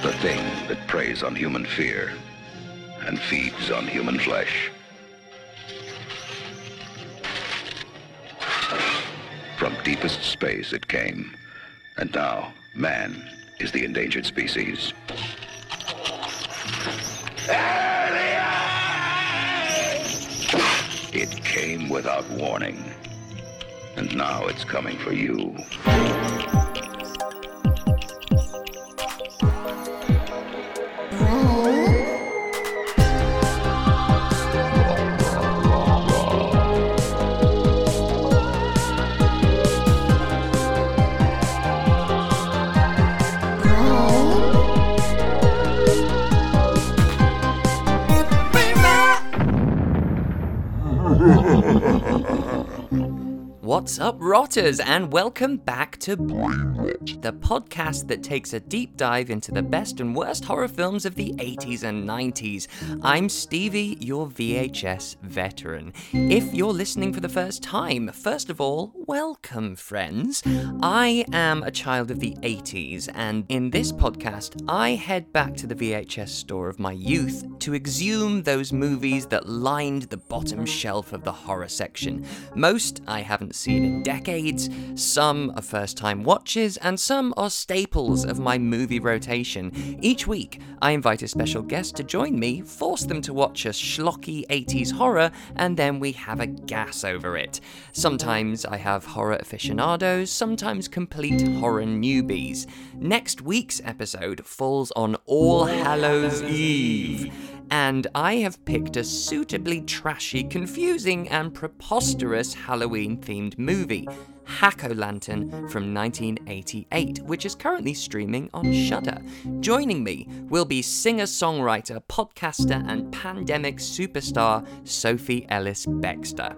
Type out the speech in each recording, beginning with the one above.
The thing that preys on human fear and feeds on human flesh. From deepest space it came, and now man is the endangered species. It came without warning, and now it's coming for you. What's up, Rotters, and welcome back to Brainrot, the podcast that takes a deep dive into the best and worst horror films of the 80s and 90s. I'm Stevie, your VHS veteran. If you're listening for the first time, first of all, welcome, friends. I am a child of the 80s, and in this podcast, I head back to the VHS store of my youth to exhume those movies that lined the bottom shelf of the horror section. Most I haven't seen in decades, some are first time watches, and some are staples of my movie rotation. Each week, I invite a special guest to join me, force them to watch a schlocky 80s horror, and then we have a gas over it. Sometimes I have horror aficionados, sometimes complete horror newbies. Next week's episode falls on All Hallows Eve and I have picked a suitably trashy, confusing, and preposterous Halloween themed movie. Hack O Lantern from 1988, which is currently streaming on Shudder. Joining me will be singer-songwriter, podcaster, and pandemic superstar Sophie Ellis Bextor.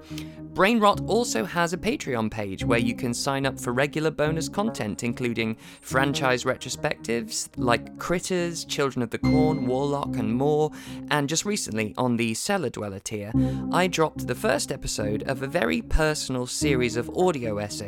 Brainrot also has a Patreon page where you can sign up for regular bonus content, including franchise retrospectives like Critters, Children of the Corn, Warlock, and more. And just recently, on the Cellar Dweller tier, I dropped the first episode of a very personal series of audio essays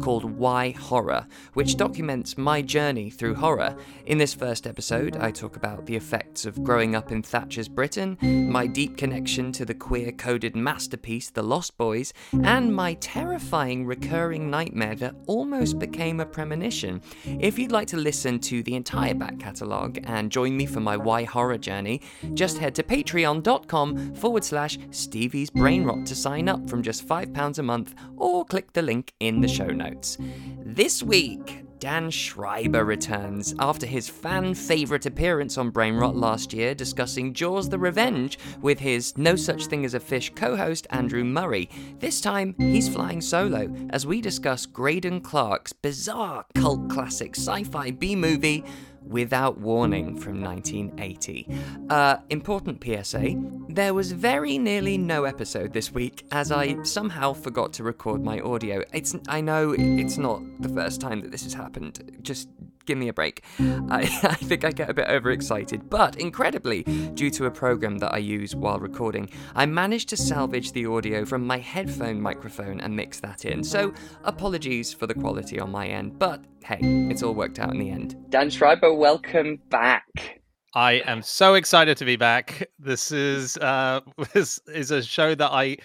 called Why Horror, which documents my journey through horror. In this first episode, I talk about the effects of growing up in Thatcher's Britain, my deep connection to the queer coded masterpiece The Lost Boys, and my terrifying recurring nightmare that almost became a premonition. If you'd like to listen to the entire back catalogue and join me for my Why Horror journey, just head to patreon.com forward slash Stevie's Brainrot to sign up from just £5 a month or click the link in the show notes. This week, Dan Schreiber returns after his fan favourite appearance on Brainrot last year discussing Jaws the Revenge with his No Such Thing as a Fish co host Andrew Murray. This time, he's flying solo as we discuss Greydon Clark's bizarre cult classic sci fi B movie. Without Warning from 1980. Uh, important PSA there was very nearly no episode this week as I somehow forgot to record my audio. It's I know it's not the first time that this has happened. Just give me a break. I, I think I get a bit overexcited, but incredibly, due to a program that I use while recording, I managed to salvage the audio from my headphone microphone and mix that in. So, apologies for the quality on my end, but hey, it's all worked out in the end. Dan Schreiber, welcome back. I am so excited to be back. This is uh, this is a show that I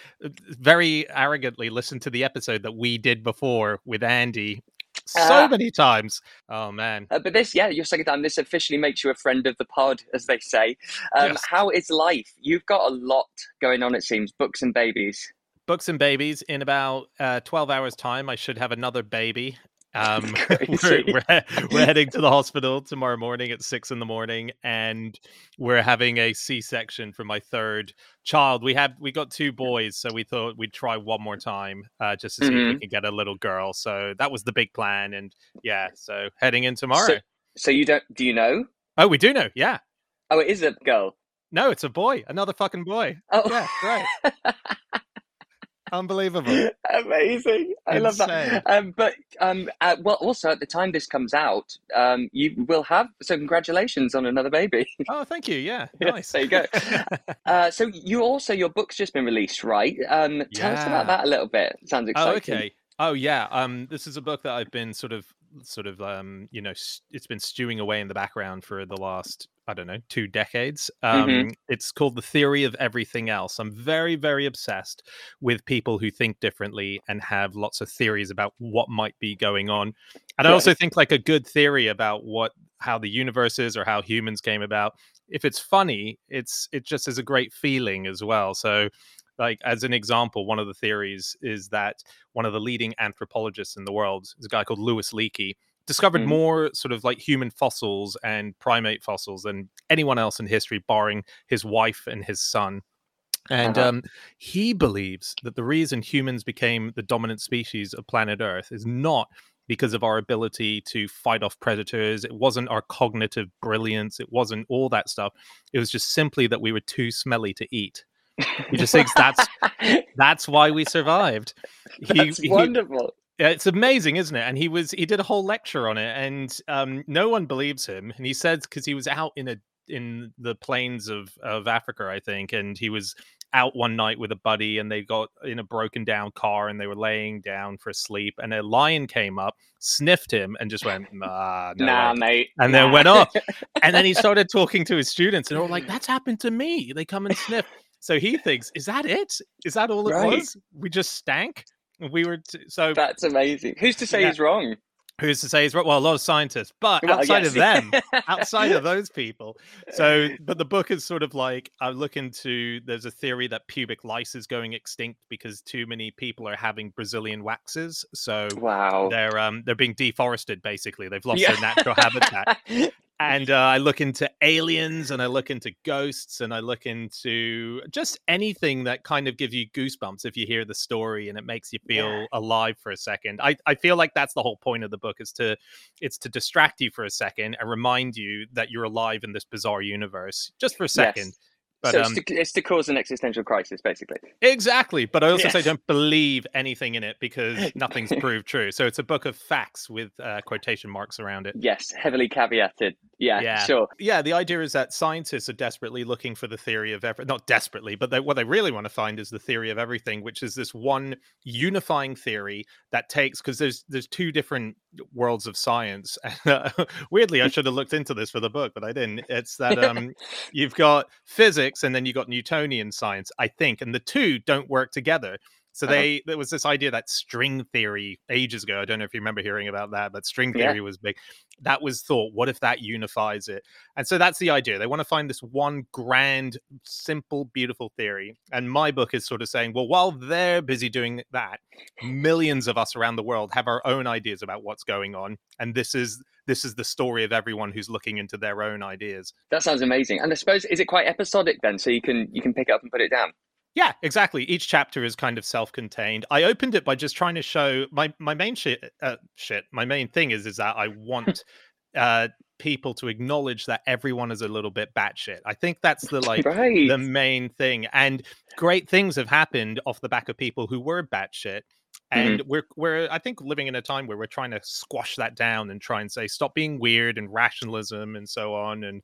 very arrogantly listened to the episode that we did before with Andy so Ah. many times. Oh man, Uh, but this, yeah, your second time. This officially makes you a friend of the pod, as they say. Um, Yes. How is life? You've got a lot going on, it seems. Books and babies. books and babies. In about uh, twelve hours' time, I should have another baby. Um, we're, we're, we're heading to the hospital tomorrow morning at six in the morning, and we're having a C-section for my third child. We have we got two boys, so we thought we'd try one more time uh, just to see if we Mhm. can get a little girl. So that was the big plan, and yeah, so heading in tomorrow. So you don't? Do you know? oh, we do know, yeah. Oh, it is a girl. No, it's a boy, another fucking boy. Oh, Yeah, right. Unbelievable. Amazing. I love that. Um, but um, uh, well, also at the time this comes out, um, you will have. So congratulations on another baby. Oh, thank you. Yeah, Yeah, nice. there you go. Uh, so you also your book's just been released, right? Um, tell us about that a little bit. Sounds exciting. oh, okay. Oh, yeah. Um, this is a book that I've been sort of sort of um, you know it's been stewing away in the background for the last I don't know two decades. Um, Mhm. It's called the theory of everything else. I'm very very obsessed with people who think differently and have lots of theories about what might be going on. And I also think like a good theory about what how the universe is or how humans came about. If it's funny, it's it just is a great feeling as well. So like as an example, one of the theories is that one of the leading anthropologists in the world is a guy called Louis Leakey discovered Mhm. more sort of like human fossils and primate fossils than anyone else in history barring his wife and his son and Uh-huh. um, he believes that the reason humans became the dominant species of planet earth is not because of our ability to fight off predators it wasn't our cognitive brilliance it wasn't all that stuff it was just simply that we were too smelly to eat he just thinks that's that's why we survived He- That's wonderful. Yeah, it's amazing, isn't it? And he was he did a whole lecture on it, and um, no one believes him. And he said because he was out in a in the plains of of Africa, I think, and he was out one night with a buddy, and they got in a broken down car, and they were laying down for sleep, and a lion came up, sniffed him, and just went, ah, no nah, way." mate. and then went off. And then he started talking to his students, and were like, "That's happened to me." They come and sniff. So he thinks, "Is that it? Is that all it Right. was? We just stank." We were t- so. That's amazing. Who's to say Yeah. he's wrong? Who's to say he's right? Well, a lot of scientists, but Well, outside of them, outside of those people. So, but the book is sort of like I look into. There's a theory that pubic lice is going extinct because too many people are having Brazilian waxes. So Wow. they're um they're being deforested. Basically, they've lost Yeah. their natural habitat. And uh, I look into aliens, and I look into ghosts, and I look into just anything that kind of gives you goosebumps if you hear the story, and it makes you feel Yeah. alive for a second. I, I feel like that's the whole point of the book is to it's to distract you for a second and remind you that you're alive in this bizarre universe, just for a second. Yes. But so um, it's, to, it's to cause an existential crisis, basically. exactly. But I also say don't believe anything in it because nothing's proved true. So it's a book of facts with uh, quotation marks around it. Yes, heavily caveated. Yeah, Yeah. sure. Yeah, the idea is that scientists are desperately looking for the theory of everything. Not desperately, but they, what they really want to find is the theory of everything, which is this one unifying theory that takes because there's there's two different worlds of science. Weirdly, I should have looked into this for the book, but I didn't. It's that um, you've got physics and then you got Newtonian science, I think, and the two don't work together. So Uh-huh. they there was this idea that string theory ages ago. I don't know if you remember hearing about that, but string Yeah. theory was big. That was thought. What if that unifies it? And so that's the idea. They want to find this one grand, simple, beautiful theory. And my book is sort of saying, well, while they're busy doing that, millions of us around the world have our own ideas about what's going on. And this is this is the story of everyone who's looking into their own ideas. That sounds amazing. And I suppose is it quite episodic then, so you can you can pick it up and put it down. Yeah, exactly. Each chapter is kind of self-contained. I opened it by just trying to show my my main shit. Uh, shit. My main thing is is that I want uh, people to acknowledge that everyone is a little bit batshit. I think that's the like right. the main thing. And great things have happened off the back of people who were batshit. And we're we're I think living in a time where we're trying to squash that down and try and say stop being weird and rationalism and so on. And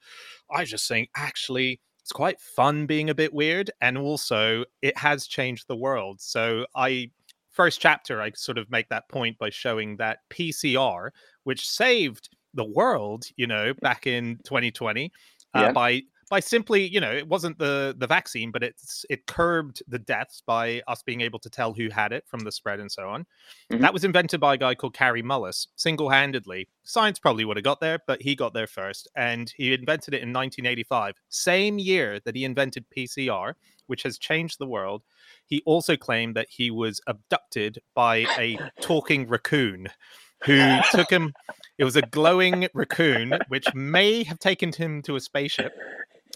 I was just saying actually it's quite fun being a bit weird and also it has changed the world. So I first chapter I sort of make that point by showing that PCR, which saved the world, you know, back in 2020 uh, Yeah. by by simply, you know, it wasn't the the vaccine, but it's it curbed the deaths by us being able to tell who had it from the spread and so on. Mhm. That was invented by a guy called Kary Mullis, single handedly. Science probably would have got there, but he got there first, and he invented it in 1985, same year that he invented PCR, which has changed the world. He also claimed that he was abducted by a talking raccoon who took him. It was a glowing raccoon, which may have taken him to a spaceship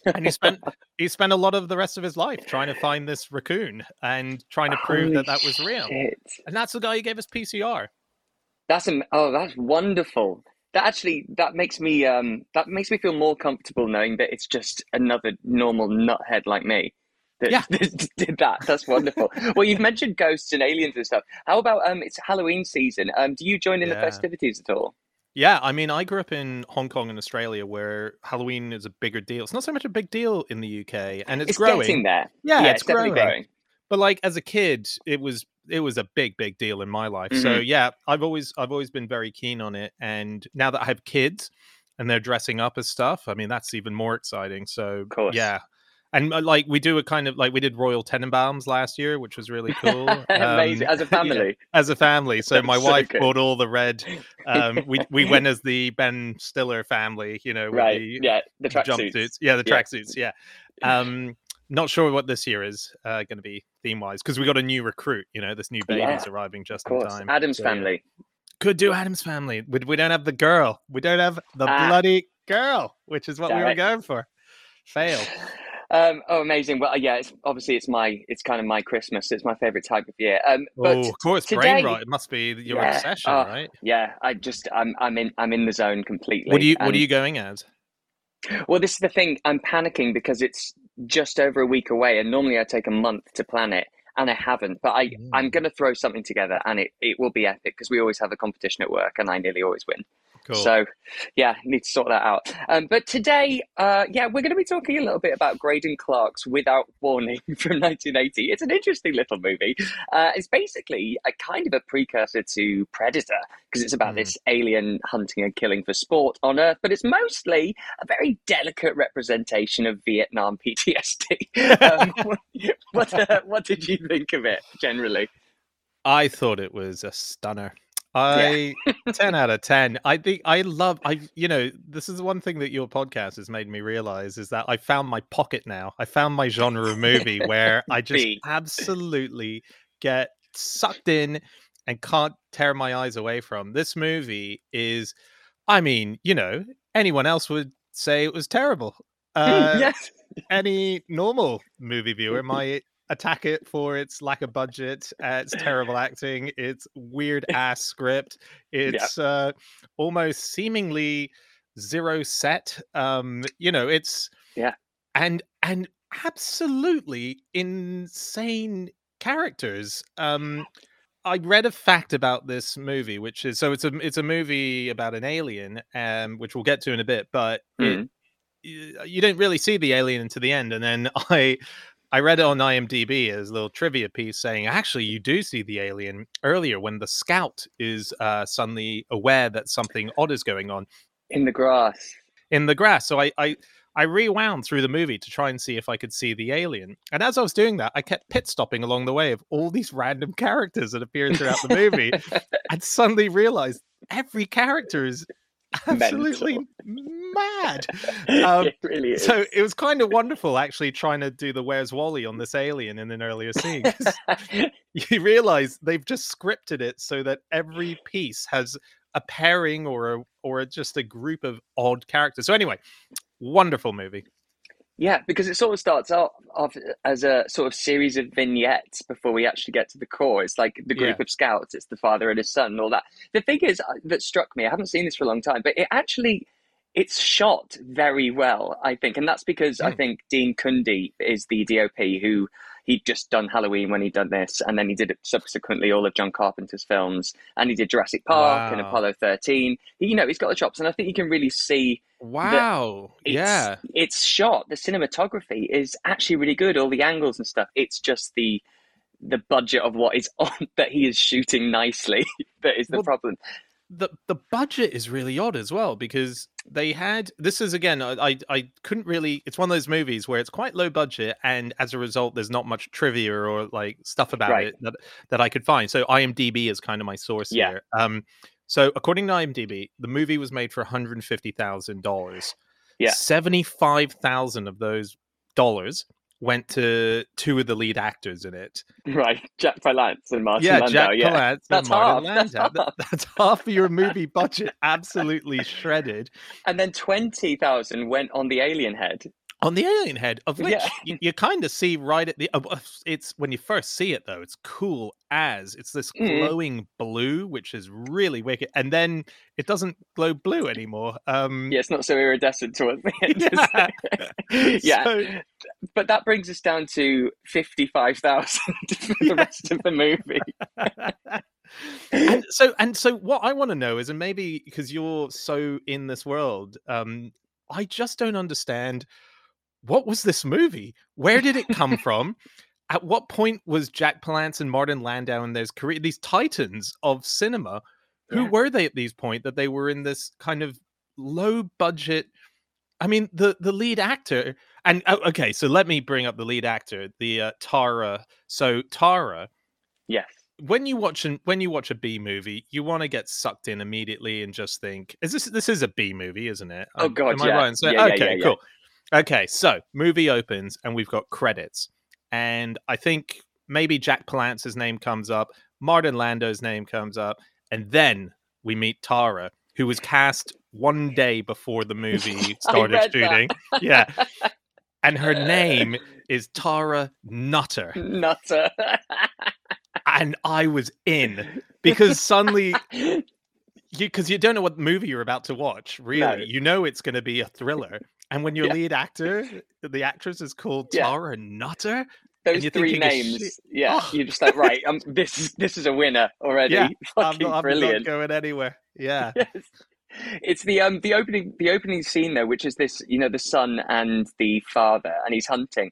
and he spent he spent a lot of the rest of his life trying to find this raccoon and trying to prove that Holy that was real. shit. And that's the guy who gave us PCR. That's am- oh, that's wonderful. That actually that makes me um that makes me feel more comfortable knowing that it's just another normal nuthead like me that Yeah. did that. That's wonderful. well, you've mentioned ghosts and aliens and stuff. How about um it's Halloween season. Um do you join in the festivities at all? Yeah, I mean, I grew up in Hong Kong and Australia, where Halloween is a bigger deal. It's not so much a big deal in the UK, and it's, It's growing. getting there. Yeah, Yeah, it's, it's growing. growing. But like as a kid, it was it was a big big deal in my life. So Mhm. yeah, I've always I've always been very keen on it, and now that I have kids and they're dressing up as stuff, I mean that's even more exciting. So yeah. And uh, like we do a kind of like we did Royal Tenenbaums last year, which was really cool. Amazing. Um, As a yeah, family. as a family. So That's my so wife good. bought all the red. Um, we we went as the Ben Stiller family, you know, with Right. the Yeah. The tracksuits. Yeah, the Yeah. tracksuits. Yeah. Um, not sure what this year is uh, going to be theme wise because we got a new recruit. You know, this new baby's Yeah, arriving just in time. Addams So, yeah. family. Could do Addams family. We, we don't have the girl. We don't have the Ah. bloody girl, which is what we were it. going for. Fail. Um, oh, amazing! Well, yeah, it's obviously it's my it's kind of my Christmas. It's my favorite type of year. Um, but oh, of course, today- brain rot. It must be your Yeah, obsession, oh, right? yeah, I just I'm I'm in I'm in the zone completely. What are you What are you going as? Well, this is the thing. I'm panicking because it's just over a week away, and normally I take a month to plan it, and I haven't. But I, I'm Mm. going to throw something together, and it, it will be epic because we always have a competition at work, and I nearly always win. Cool. So, yeah, need to sort that out. Um, but today, uh, yeah, we're going to be talking a little bit about Greydon Clark's Without Warning from 1980. It's an interesting little movie. Uh, it's basically a kind of a precursor to Predator because it's about Mm. this alien hunting and killing for sport on Earth, but it's mostly a very delicate representation of Vietnam PTSD. um, what what, uh, what did you think of it generally? I thought it was a stunner. I 10 out of 10. I think I love I you know, this is one thing that your podcast has made me realize is that I found my pocket now. I found my genre of movie where I just absolutely get sucked in and can't tear my eyes away from. This movie is I mean, you know, anyone else would say it was terrible. Uh yes. any normal movie viewer might attack it for its lack of budget, uh, its terrible acting, its weird ass script, its uh, almost seemingly zero set. Um, you know, it's Yeah. and and absolutely insane characters. Um, I read a fact about this movie, which is so it's a it's a movie about an alien, um, which we'll get to in a bit, but it Mm. you you don't really see the alien until the end and then i i read it on imdb as a little trivia piece saying actually you do see the alien earlier when the scout is uh suddenly aware that something odd is going on In the grass. in the grass so i i I rewound through the movie to try and see if I could see the alien. And as I was doing that, I kept pit stopping along the way of all these random characters that appeared throughout the movie and suddenly realized every character is absolutely mad. Um, it really is. so it was kind of wonderful actually trying to do the where's wally on this alien in an earlier scene. you realize they've just scripted it so that every piece has a pairing or a, or just a group of odd characters so anyway wonderful movie Yeah, because it sort of starts off, off as a sort of series of vignettes before we actually get to the core. It's like the group Yeah. of scouts, it's the father and his son, and all that. The thing is uh, that struck me. I haven't seen this for a long time, but it actually it's shot very well, I think, and that's because I Mm. think Dean Cundy is the DOP who he'd just done Halloween when he'd done this, and then he did it subsequently all of John Carpenter's films, and he did Jurassic Park and Apollo thirteen. He, you know, he's got the chops, and I think you can really see wow it's, yeah it's shot. The cinematography is actually really good. All the angles and stuff. It's just the the budget of what is on that he is shooting nicely that is the Well, problem. The the budget is really odd as well because they had this is again I, I couldn't really it's one of those movies where it's quite low budget and as a result there's not much trivia or like stuff about Right. it that, that I could find so IMDb is kind of my source Yeah. here um so according to IMDb the movie was made for $150,000 Yeah. 75,000 of those dollars went to two of the lead actors in it Right, Jack Palance and Martin yeah, Landau. Jack yeah, Palance and That's Martin half, that's Landau. That- half. that's half of your movie budget, absolutely shredded. and then twenty thousand went on the alien head. On the alien head, of which Yeah. you, you kind of see right at the. It's when you first see it though, it's cool as it's this Mhm. glowing blue, which is really wicked, and then it doesn't glow blue anymore. Um, Yeah, it's not so iridescent towards the end. is Yeah. yeah. So- but that brings us down to fifty-five thousand for Yeah. the rest of the movie. and so and so what i want to know is and maybe because you're so in this world um i just don't understand what was this movie where did it come from at what point was Jack Palance and Martin Landau and there's career these titans of cinema? Who Yeah. were they at these point that they were in this kind of low budget? I mean, the the lead actor and oh, okay, so let me bring up the lead actor, the uh, Tara. So Tara, Yes. when you watch an, when you watch a B movie, you want to get sucked in immediately and just think, is this this is a B movie, isn't it? Oh, Um, God, am I yeah. right? in saying- Yeah, okay, yeah. cool. Okay, so movie opens and we've got credits, and I think maybe Jack Palance's name comes up, Martin Landau's name comes up, and then we meet Tara, who was cast one day before the movie started shooting. Yeah, and her name is Tara Nutter Nutter. and I was in because suddenly you because you don't know what movie you're about to watch. Really, No. you know it's going to be a thriller, and when your Yeah. lead actor, the actress is called Yeah. Tara Nutter. Those three names. Yeah. Oh. You're just like, right, um, this is this is a winner already. Yeah, I'm, Fucking not, I'm not going anywhere. Yeah, yes. It's the um the opening the opening scene though, which is this you know the son and the father, and he's hunting,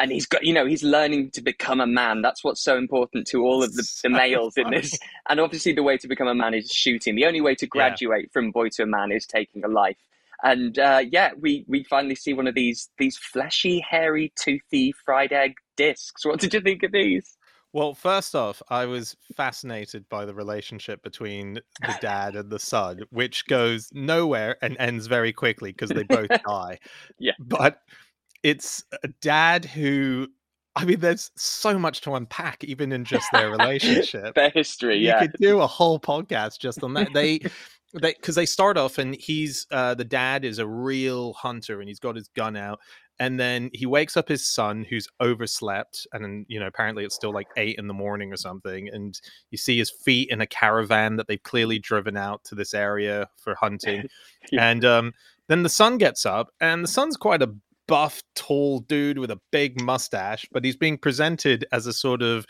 and he's got you know he's learning to become a man. That's what's so important to all of the, So the males in this. And obviously, the way to become a man is shooting. The only way to Yeah. graduate from boy to a man is taking a life. And uh, yeah, we we finally see one of these these fleshy, hairy, toothy fried egg discs. What did you think of these? Well, first off, I was fascinated by the relationship between the dad and the son, which goes nowhere and ends very quickly because they both die. Yeah. But it's a dad who, I mean, there's so much to unpack, even in just their relationship. Their history, you yeah. You could do a whole podcast just on that. They, they, because they start off and he's uh, the dad is a real hunter and he's got his gun out, and then he wakes up his son who's overslept, and then you know apparently it's still like eight in the morning or something, and you see his feet in a caravan that they've clearly driven out to this area for hunting, Yeah. and um, then the son gets up, and the son's quite a buff, tall dude with a big mustache, but he's being presented as a sort of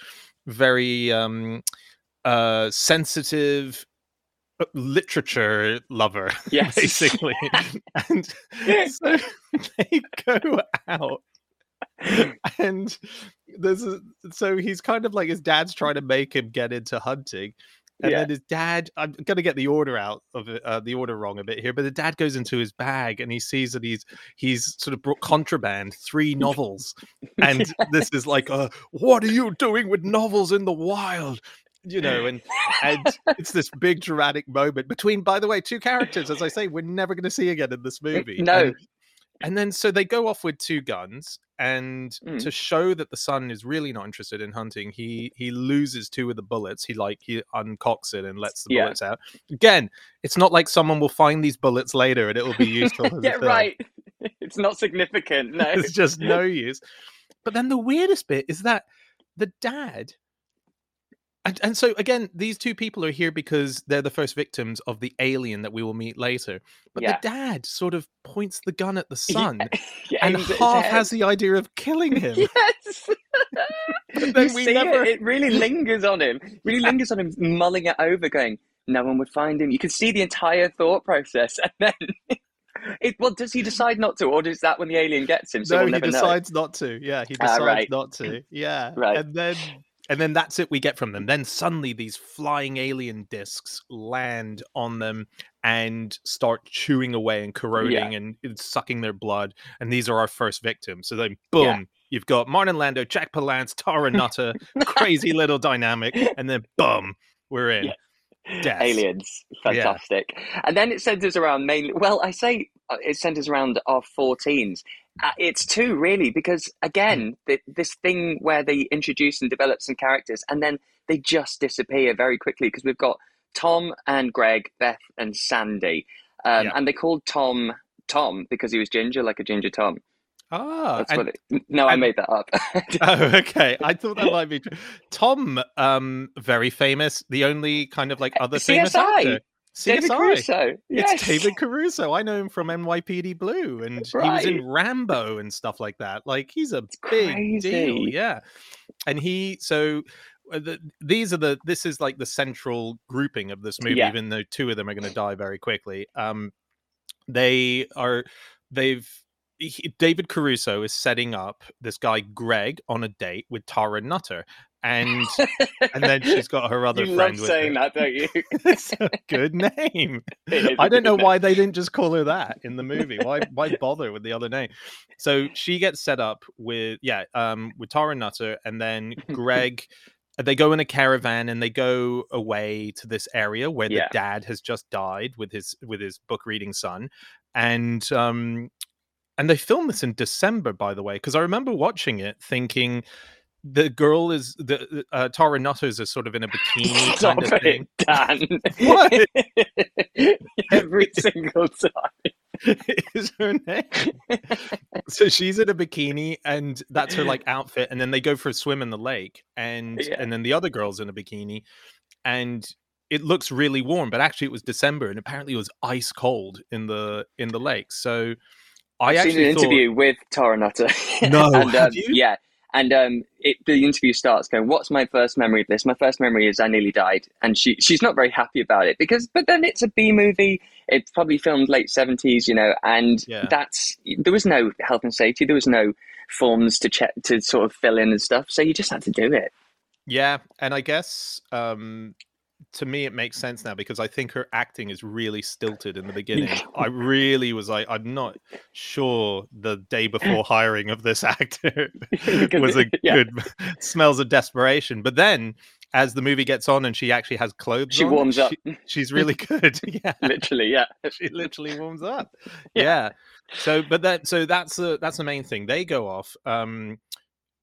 very um uh sensitive literature lover Yes. basically and so they go out and there's a, so he's kind of like his dad's trying to make him get into hunting and Yeah. then his dad i'm gonna get the order out of it uh, the order wrong a bit here but the dad goes into his bag and he sees that he's he's sort of brought contraband three novels and this is like uh what are you doing with novels in the wild you know and and it's this big dramatic moment between by the way two characters as i say we're never going to see again in this movie No. and, and then so they go off with two guns and Mm. to show that the son is really not interested in hunting he he loses two of the bullets he like he uncocks it and lets the Yeah. bullets out again it's not like someone will find these bullets later and it will be useful yeah, right. It's not significant. No. It's just no use. But then the weirdest bit is that the dad, and, and so again, these two people are here because they're the first victims of the alien that we will meet later. But Yeah. the dad sort of points the gun at the Yeah, son yeah, and aims half has the idea of killing him. Yes. Then you we see never- it, it really lingers on him. Really lingers on him, mulling it over, going, "No one would find him." You can see the entire thought process, and then, it. Well, does he decide not to, or is that when the alien gets him? So no, we'll he never know. decides not to. Yeah, he Ah, decides right. not to. Yeah. Right. And then and then that's it we get from them. Then suddenly these flying alien discs land on them and start chewing away and corroding and it's sucking their blood. And these are our first victims. So then boom, Yeah. you've got Martin Landau, Jack Palance, Tara Nutter, crazy little dynamic, and then boom, we're in. Yeah. Deaths. Aliens, fantastic. And then it centers around mainly. Well, I say uh, it centers around our 14s. Uh, it's two really, because again, th- this thing where they introduce and develop some characters, and then they just disappear very quickly because we've got Tom and Greg, Beth and Sandy, um, Yeah. and they called Tom Tom because he was ginger, like a ginger Tom. Ah, That's and- it. No, I made that up. oh, okay. I thought that might be true. Tom, um, very famous, the only kind of like other famous CSI. David Caruso. Yes. It's David Caruso. I know him from NYPD Blue, and he was in Rambo and stuff like that. Like he's a big deal, yeah. And he so uh, the, these are the this is like the central grouping of this movie, Yeah. even though two of them are going to die very quickly. Um, they are they've David Caruso is setting up this guy Greg on a date with Tara Nutter, and and then she's got her other you friend. love saying her. that, don't you? it's a good name. It is a I don't know why they didn't just call her that in the movie. Why why bother with the other name? So she gets set up with yeah, um, with Tara Nutter, and then Greg. They go in a caravan and they go away to this area where Yeah. the dad has just died with his with his book reading son, and um, and they filmed this in December, by the way, because I remember watching it thinking the girl is the uh, Tara Nutters is sort of in a bikini Stop kind of it, thing. Dan. What? Every single time. is her name. so she's in a bikini and that's her like outfit and then they go for a swim in the lake and Yeah. and then the other girl's in a bikini and it looks really warm but actually it was December and apparently it was ice cold in the in the lake. So I I've actually seen an thought, interview with Tara Nutter. No, and, have um, you? Yeah. And um, it, the interview starts going, "What's my first memory of this? My first memory is I nearly died," and she she's not very happy about it because, but then it's a B movie. It's probably filmed late seventies, you know, and Yeah. that's there was no health and safety, there was no forms to check to sort of fill in and stuff, so you just had to do it. Yeah, and I guess um to me it makes sense now because I think her acting is really stilted in the beginning. I really was like I'm not sure the day before hiring of this actor was a yeah. good smells of desperation. But then as the movie gets on and she actually has clothes She on, warms up, she- she's really good. yeah. literally. Yeah, She literally warms up. Yeah. Yeah. So but that so that's the that's the main thing. They go off um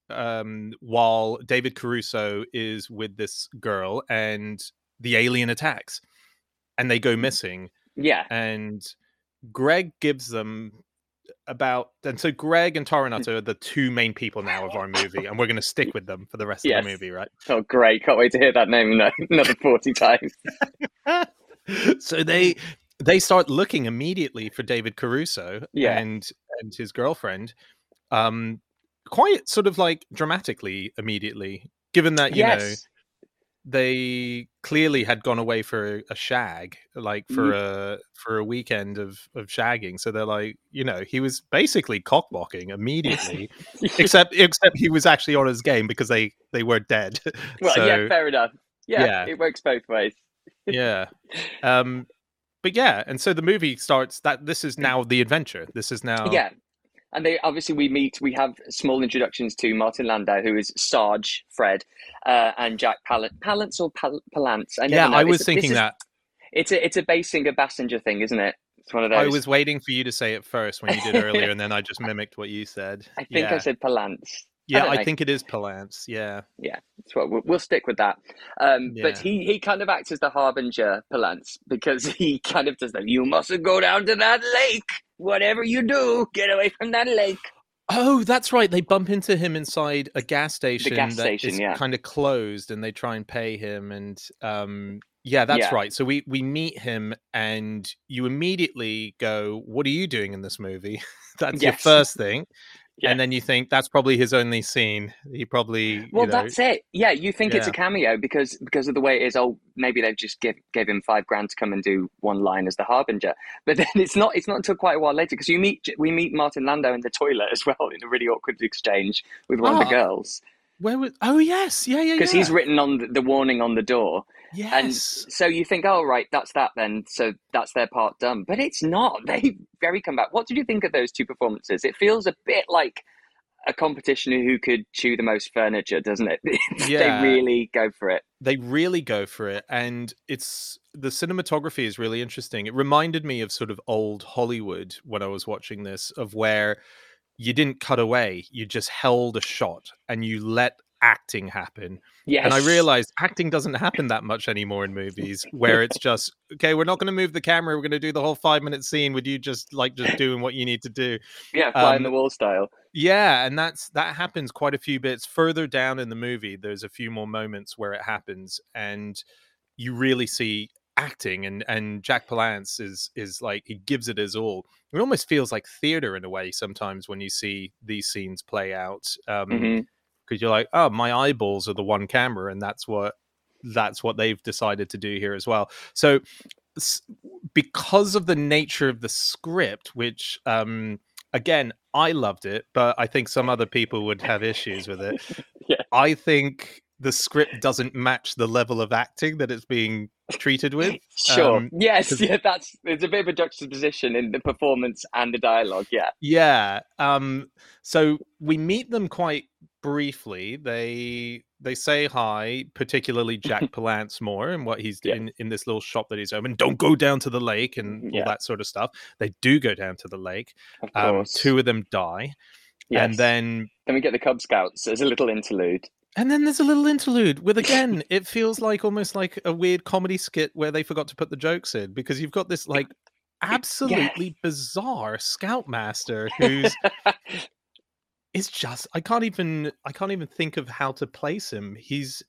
um while David Caruso is with this girl and the alien attacks and they go missing yeah. and Greg gives them about and so Greg and Tara Nutter are the two main people now of our movie and we're going to stick with them for the rest Yes. of the movie right Oh, great! Can't wait to hear that name another forty times. so they they start looking immediately for David Caruso Yeah. and and his girlfriend um quite sort of like dramatically immediately given that you know yes. They clearly had gone away for a shag like for Mm. a for a weekend of of shagging so they're like you know he was basically cockblocking immediately except except he was actually on his game because they they were dead well, so yeah, fair enough. Yeah, yeah. it works both ways. yeah um but yeah and so the movie starts that this is now the adventure this is now Yeah. And they obviously we meet. We have small introductions to Martin Landau, who is Sarge Fred, uh, and Jack Pallant. Pallants or Pal- Pallants? I yeah know. i was this thinking is- that it's a it's a Basinger Bassinger thing, isn't it? It's one of those. i was waiting for you to say it first when you did earlier and then i just mimicked what you said I think yeah. I said Pallants. Yeah don't i, think it is palance yeah Yeah. That's what we'll, we'll stick with that. Um, But he, he kind of acts as the harbinger, Palance, because he kind of does that. You mustn't go down to that lake. Whatever you do, get away from that lake. Oh, that's right. They bump into him inside a gas station gas that station, is yeah. kind of closed, and they try and pay him. And um, yeah, that's Yeah. right. So we we meet him, and you immediately go, "What are you doing in this movie?" that's your first thing, Yeah. and then you think that's probably his only scene. He probably Well, you know, that's it. Yeah, you think it's a cameo because because of the way it is. Oh, maybe they've just give, gave him five grand to come and do one line as the harbinger. But then it's not. It's not until quite a while later because you meet we meet Martin Landau in the toilet as well in a really awkward exchange with one of Ah, the girls where was? Oh yes, yeah, yeah, because yeah. he's written on the, the warning on the door. And yes. so you think, oh right, that's that then. So that's their part done. But it's not. They very come back. What did you think of those two performances? It feels a bit like a competition who could chew the most furniture, doesn't it? Yeah. they really go for it. they really go for it and it's the cinematography is really interesting it reminded me of sort of old hollywood when i was watching this of where you didn't cut away you just held a shot and you let acting happen Yes. and i realized acting doesn't happen that much anymore in movies where it's just okay we're not going to move the camera we're going to do the whole five minute scene with you just like just doing what you need to do yeah, fly um, the wall style. yeah, and that's that happens quite a few bits further down in the movie. There's a few more moments where it happens, and you really see acting. and And Jack Palance is is like he gives it his all. It almost feels like theater in a way sometimes when you see these scenes play out, because you're like, oh, my eyeballs are the one camera, and that's what that's what they've decided to do here as well. So because of the nature of the script, which um, again, I loved it, but I think some other people would have issues with it. Yeah. I think the script doesn't match the level of acting that it's being treated with. Sure. Um, yes. 'cause- Yeah. That's there's a bit of a juxtaposition in the performance and the dialogue. Yeah. Yeah. Um so we meet them quite briefly. They they say hi, particularly Jack Palance more and what he's Yeah. doing in this little shop that he's open. Don't go down to the lake and Yeah. all that sort of stuff. They do go down to the lake. Of Um, course. two of them die. Yes. And then then we get the Cub Scouts as a little interlude. And then there's a little interlude with again, it feels like almost like a weird comedy skit where they forgot to put the jokes in because you've got this like absolutely bizarre scoutmaster who's it's just I can't even I can't even think of how to place him. He's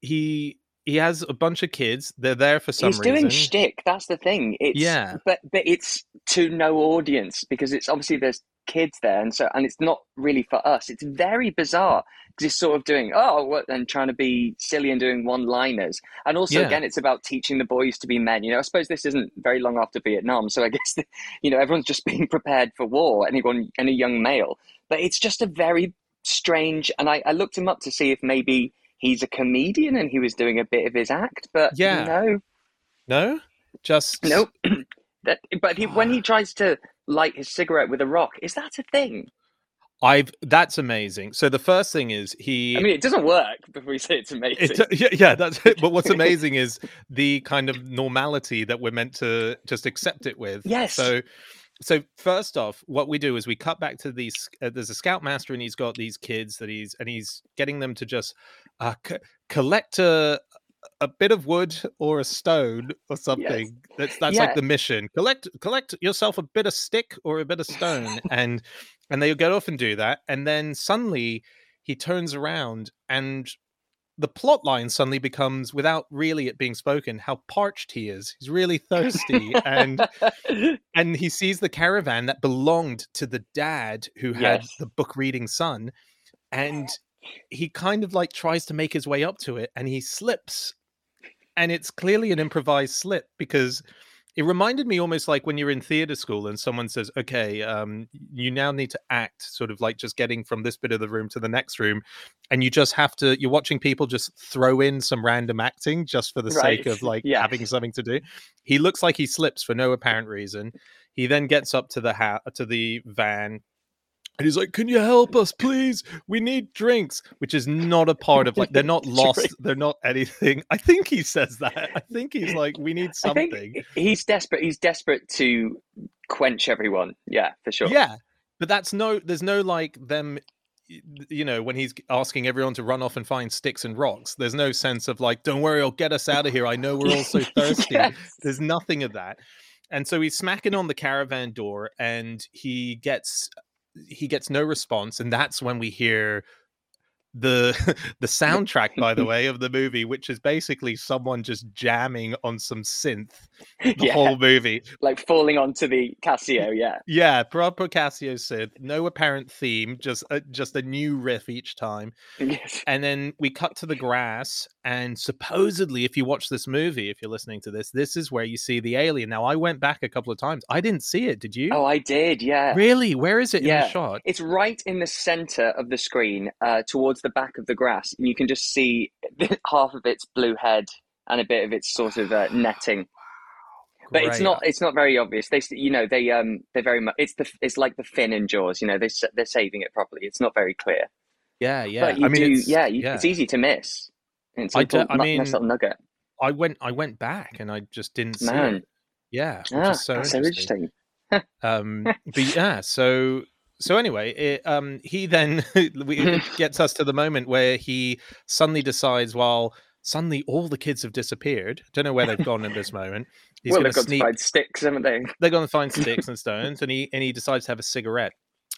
he he has a bunch of kids. They're there for some He's reason. doing shtick. That's the thing. It's Yeah. but but it's to no audience because it's obviously there's kids there, and so and it's not really for us. It's very bizarre he's sort of doing oh what and trying to be silly and doing one liners, and also Yeah. again it's about teaching the boys to be men. You know, I suppose this isn't very long after Vietnam, so I guess you know everyone's just being prepared for war. Anyone any young male, but it's just a very strange. And I, I looked him up to see if maybe he's a comedian and he was doing a bit of his act, but Yeah. no, No? Just Nope. that, but he, when he tries to light his cigarette with a rock, is that a thing? I've that's amazing. So the first thing is he I mean, it doesn't work before we say it's amazing. It's, yeah, yeah, that's it. But what's amazing is the kind of normality that we're meant to just accept it with. Yes. So, so first off, what we do is we cut back to these. Uh, there's a scoutmaster, and he's got these kids that he's and he's getting them to just uh, c- collect a a bit of wood or a stone or something. That's that's Yeah. like the mission. Collect collect yourself a bit of stick or a bit of stone, and and they go off and do that, and then suddenly he turns around and the plot line suddenly becomes without really it being spoken how parched he is he's really thirsty and and he sees the caravan that belonged to the dad who had Yes. the book reading son and he kind of like tries to make his way up to it and he slips and it's clearly an improvised slip because it reminded me almost like when you're in theater school and someone says okay um, you now need to act sort of like just getting from this bit of the room to the next room and you just have to you're watching people just throw in some random acting just for the sake of like having something to do. He looks like he slips for no apparent reason. He then gets up to the ha- to the van and he's like, "Can you help us, please? We need drinks." Which is not a part of like they're not lost. They're not anything. I think he says that. I think he's like, "We need something." he's desperate. He's desperate to quench everyone. Yeah, for sure. Yeah, but that's no. There's no like them. You know, when he's asking everyone to run off and find sticks and rocks, there's no sense of like, "Don't worry, I'll get us out of here. I know we're all so thirsty." Yes. There's nothing of that. And so he's smacking on the caravan door and he gets he gets no response and that's when we hear the the soundtrack by the way of the movie which is basically someone just jamming on some synth the yeah, whole movie like falling onto the Casio. Yeah, yeah proper casio synth no apparent theme just a, just a new riff each time yes. and then we cut to the grass and supposedly if you watch this movie if you're listening to this this is where you see the alien now i went back a couple of times i didn't see it did you Oh, I did. Yeah. really where is it in Yeah. the shot It's right in the center of the screen, uh, towards the back of the grass, and you can just see half of its blue head and a bit of its sort of uh, netting. But it's not. It's not very obvious. They you know they um they're very much. It's the. It's like the fin in Jaws. You know, they they're saving it properly. It's not very clear. yeah yeah But you i mean do. it's, Yeah, you, it's easy to miss. It's a I do- little, mean, nice little nugget. i went i went back and i just didn't see it yeah which Ah, is so that's so interesting. interesting. um but yeah so so anyway it, um he then gets us to the moment where he suddenly decides well suddenly all the kids have disappeared don't know where they've gone at this moment he's well, they've got sneak to find sticks, haven't they? they're going to find sticks and stones and he and he decides to have a cigarette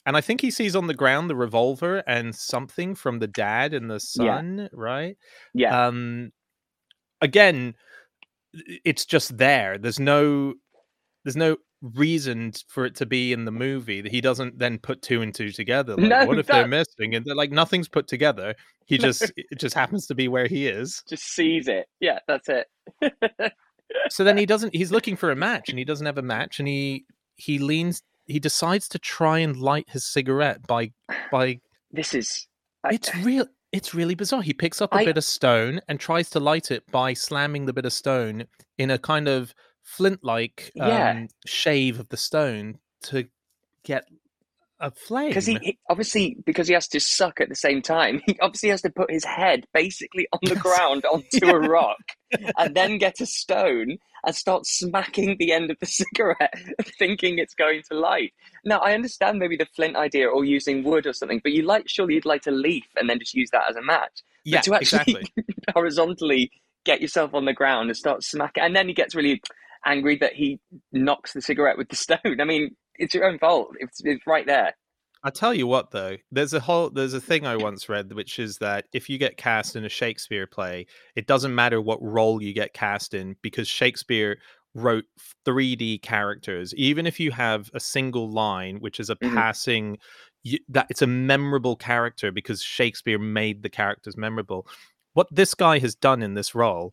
and i think he sees on the ground the revolver and something from the dad and the Yeah. son right Yeah. um again it's just there there's no there's no reason t- for it to be in the movie that he doesn't then put two and two together like No, what if they're missing and they're like nothing's put together he just it just happens to be where he is Just sees it. Yeah, that's it. so then he doesn't he's looking for a match and he doesn't have a match and he he leans he decides to try and light his cigarette by by This is. I- it's real it's really bizarre. He picks up a I- bit of stone and tries to light it by slamming the bit of stone in a kind of flint-like um, Yeah. shave of the stone to get a flame. because he, he obviously because he has to suck at the same time he obviously has to put his head basically on the ground onto a rock and then get a stone and start smacking the end of the cigarette thinking it's going to light now i understand maybe the flint idea or using wood or something but you like surely you'd light a leaf and then just use that as a match yeah, to actually exactly. horizontally get yourself on the ground and start smacking and then he gets really angry that he knocks the cigarette with the stone i mean it's your own fault it's, it's right there I tell you what, though, there's a whole there's a thing I once read, which is that if you get cast in a Shakespeare play, it doesn't matter what role you get cast in because Shakespeare wrote 3D characters. Even if you have a single line, which is a Mhm. passing, you, that it's a memorable character because Shakespeare made the characters memorable. What this guy has done in this role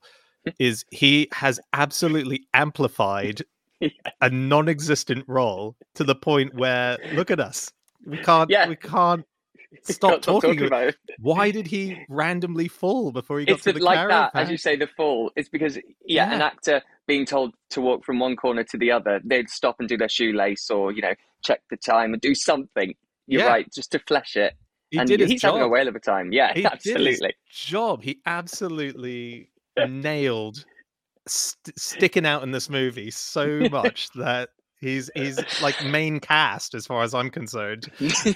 is he has absolutely amplified Yeah. a non-existent role to the point where look at us we can't Yeah. we can't stop Can't talking, about it. why did he randomly fall before he got It's to the like that, as you say, the fall. It's because yeah, an actor being told to walk from one corner to the other, they'd stop and do their shoelace or you know check the time and do something. You're Yeah. right, just to flesh it. he and did his he's job. having a whale of a time. Yeah, He did his absolutely. job he absolutely nailed st- sticking out in this movie so much that he's he's like main cast as far as i'm concerned.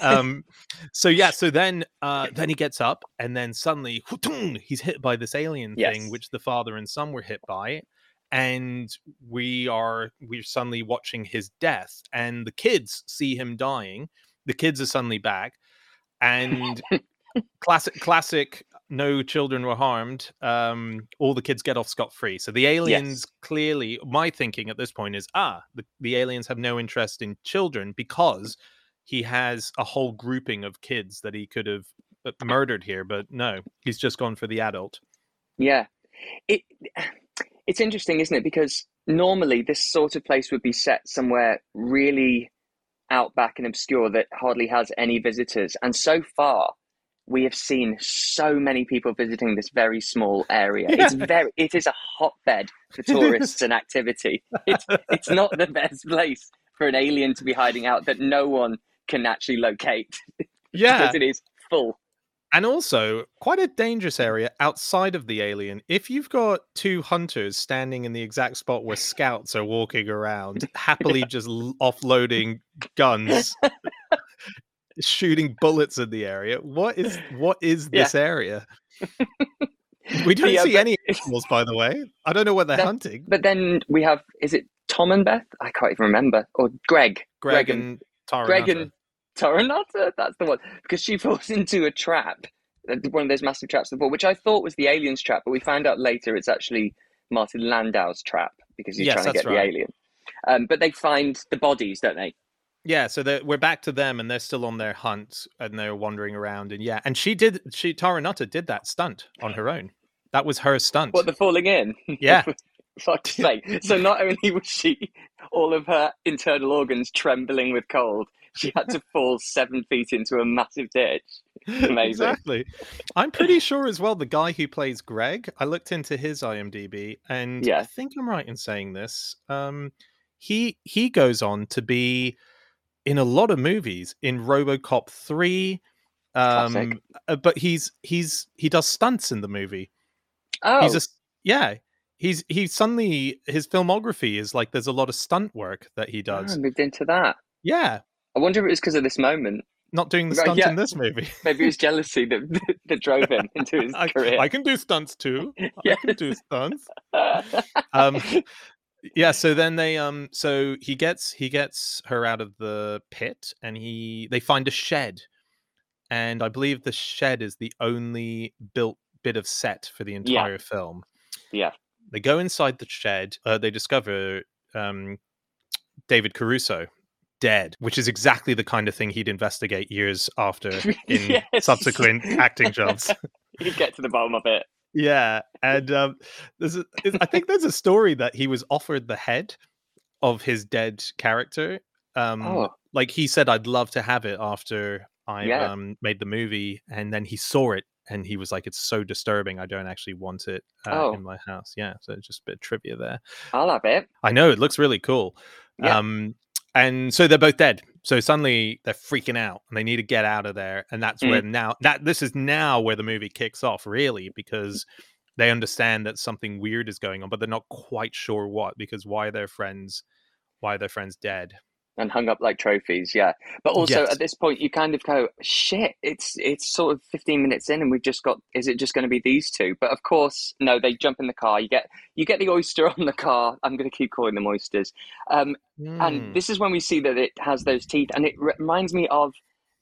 Um so yeah so then uh then he gets up and then suddenly he's hit by this alien thing which the father and son were hit by and we are we're suddenly watching his death and the kids see him dying the kids are suddenly back and classic classic no children were harmed um all the kids get off scot-free so the aliens clearly my thinking at this point is ah the, the aliens have no interest in children because he has a whole grouping of kids that he could have uh, murdered here but no he's just gone for the adult Yeah, it it's interesting, isn't it? Because normally this sort of place would be set somewhere really outback and obscure that hardly has any visitors. And so far, we have seen so many people visiting this very small area. It's very it is a hotbed for tourists and activity. It's it's not the best place for an alien to be hiding out that no one can actually locate yeah because it is full. and also quite a dangerous area outside of the alien if you've got two hunters standing in the exact spot where scouts are walking around happily just offloading guns shooting bullets in the area what is what is Yeah. this area we don't Yeah, see but- any animals by the way i don't know what they're hunting But then we have is it Tom and Beth? I can't even remember. Or Greg. greg, and and Tara Greg and Tara Nutter, that's the one. Because she falls into a trap, uh, one of those massive traps before, which I thought was the alien's trap, but we found out later it's actually Martin Landau's trap because he's Yes, trying to get the alien. Um, but they find the bodies, don't they? Yeah, so we're back to them, and they're still on their hunt, and they're wandering around, and yeah, and she did, she Tara Nutter did that stunt on her own. That was her stunt. What, the falling in? Yeah. Fuck's sake. So not only was she, all of her internal organs trembling with cold, she had to fall seven feet into a massive ditch. Amazing. Exactly. I'm pretty sure as well the guy who plays Greg, I looked into his IMDb and yeah. I think I'm right in saying this. Um he he goes on to be in a lot of movies in RoboCop 3 um uh, but he's he's he does stunts in the movie. Oh, He's a yeah, he's he suddenly his filmography is like there's a lot of stunt work that he ah, does. moved into that. Yeah, I wonder if it was because of this moment. not doing the stunt yeah. in this movie. Maybe it was jealousy that that drove him into his I, career. I can do stunts too. I can do stunts. um yeah so then they um so he gets he gets her out of the pit and he they find a shed and i believe the shed is the only built bit of set for the Yeah. entire film yeah. they go inside the shed uh, they discover um david caruso dead which is exactly the kind of thing he'd investigate years after in Yes. subsequent acting jobs You get to the bottom of it. Yeah, and um, there's a, I think there's a story that he was offered the head of his dead character, Um, Oh. like he said, I'd love to have it after I Yeah. um, made the movie, and then he saw it and he was like, "It's so disturbing. I don't actually want it uh, Oh. in my house." Yeah, so just a bit of trivia there. I'll have it. I know it looks really cool. Yeah. Um, and so they're both dead. So suddenly they're freaking out and they need to get out of there. And that's Mm. where now that this is now where the movie kicks off, really, because they understand that something weird is going on, but they're not quite sure what. Because why are their friends? Why are their friends dead? And hung up like trophies yeah but also Yes. at this point you kind of go shit it's it's sort of 15 minutes in and we've just got is it just going to be these two but of course no they jump in the car you get you get the oyster on the car i'm going to keep calling them oysters um, Hmm. and this is when we see that it has those teeth and it reminds me of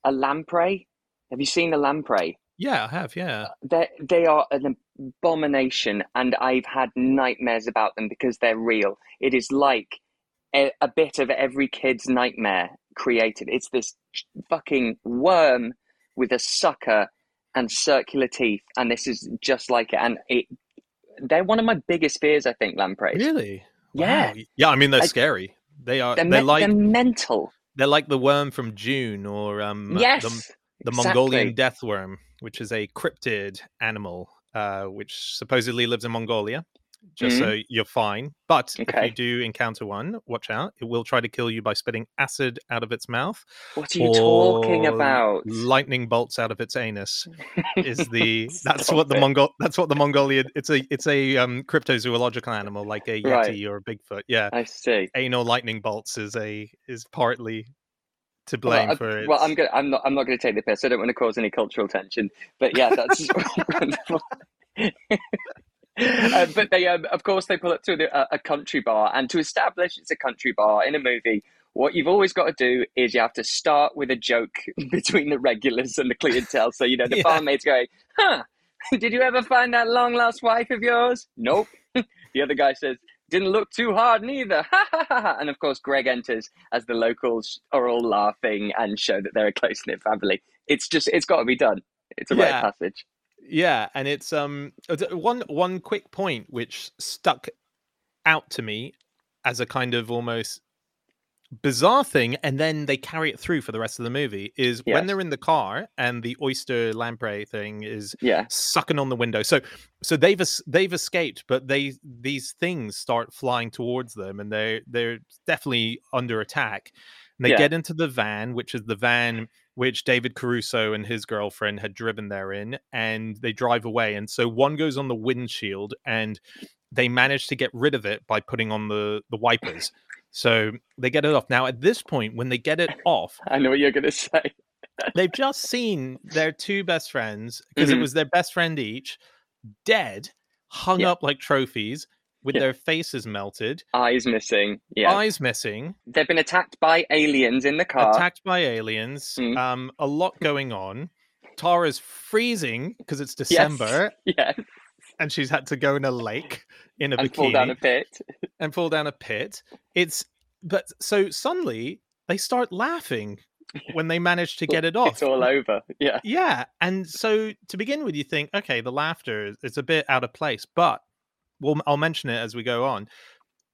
a lamprey have you seen a lamprey yeah, I have. Yeah. they they are an abomination and i've had nightmares about them because they're real it is like a, a bit of every kid's nightmare created it's this fucking worm with a sucker and circular teeth and this is just like it and it they're one of my biggest fears i think lampreys Really? Yeah. Wow. Yeah. I mean, they're I- scary. They are. they're, They're, me- like they're mental they're like the worm from Dune, or um, yes the, the exactly. Mongolian death worm, which is a cryptid animal, uh, which supposedly lives in Mongolia. Just so you're fine. But if Mm-hmm. You do encounter one, watch out. It will try to kill you by spitting acid out of its mouth. what are you talking about Lightning bolts out of its anus. Is the that's what the it. Mongol that's what the Mongolian it's a it's a um cryptozoological animal like a yeti Right. or a bigfoot. Yeah. i see Anal lightning bolts is a is partly to Well, blame I- for it. Well, I'm gonna, I'm not. I'm not going to take the piss. I don't want to cause any cultural tension. But yeah, that's wonderful. uh, but they, um, of course, they pull up to a, a country bar, and to establish it's a country bar in a movie, what you've always got to do is you have to start with a joke between the regulars and the clientele. So you know the Yeah. barmaid's going, "Huh? Did you ever find that long lost wife of yours?" Nope. the other guy says. Didn't look too hard neither. And of course, Greg enters as the locals are all laughing and show that they're a close knit family. It's just, it's got to be done. It's a Yeah. rite passage. Yeah, and it's um uh, one one quick point which stuck out to me as a kind of almost bizarre thing, and then they carry it through for the rest of the movie. Is when they're in the car and the oyster lamprey thing is Yeah. sucking on the window. So so they've they've escaped, but they these things start flying towards them, and they they're definitely under attack. And they Yeah. get into the van, which is the van which David Caruso and his girlfriend had driven there in, and they drive away. And so one goes on the windshield, and they manage to get rid of it by putting on the the wipers. So they get it off. Now at this point, when they get it off, I know what you're going to say. they've just seen their two best friends because it Mhm. was their best friend each dead hung Yeah. up like trophies with Yeah. their faces melted Eyes missing. Yeah. eyes missing They've been attacked by aliens in the car. attacked by aliens Mm. um a lot going on tara's freezing because it's december Yeah. and she's had to go in a lake in a bikini. And bikini fall down a pit. and fall down a pit it's but so suddenly they start laughing when they manage to get it off It's all over. Yeah. Yeah, and so to begin with, you think, okay, the laughter is a bit out of place, but well, I'll mention it as we go on.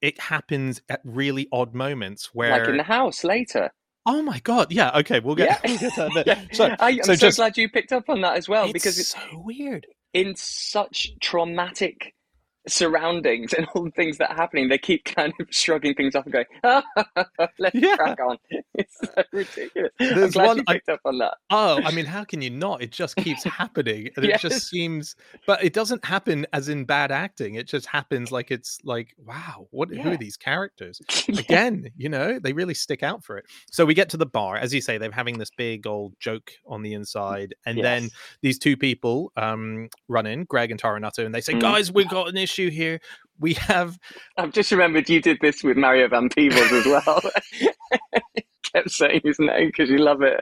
It happens at really odd moments where, Like in the house later. oh my god, yeah, okay, we'll get, we'll get. Yeah. So, I, I'm so so, just- glad you picked up on that as well it's because it's so weird. in such traumatic surroundings and all the things that are happening, they keep kind of shrugging things off and going, let's Yeah. crack on. It's so ridiculous. There's one- I- picked up on that. Oh, I mean, how can you not? It just keeps happening, and it Yes. just seems, but it doesn't happen as in bad acting. It just happens like it's like, wow, what? Who are these characters? again, you know, they really stick out for it. So we get to the bar, as you say, they're having this big old joke on the inside, and then these two people um run in, Greg and Tara Nutter, and they say, Mm. "Guys, we've got an issue here. We have." I've just remembered you did this with Mario Van Peebles as well. Kept saying his name because you love it.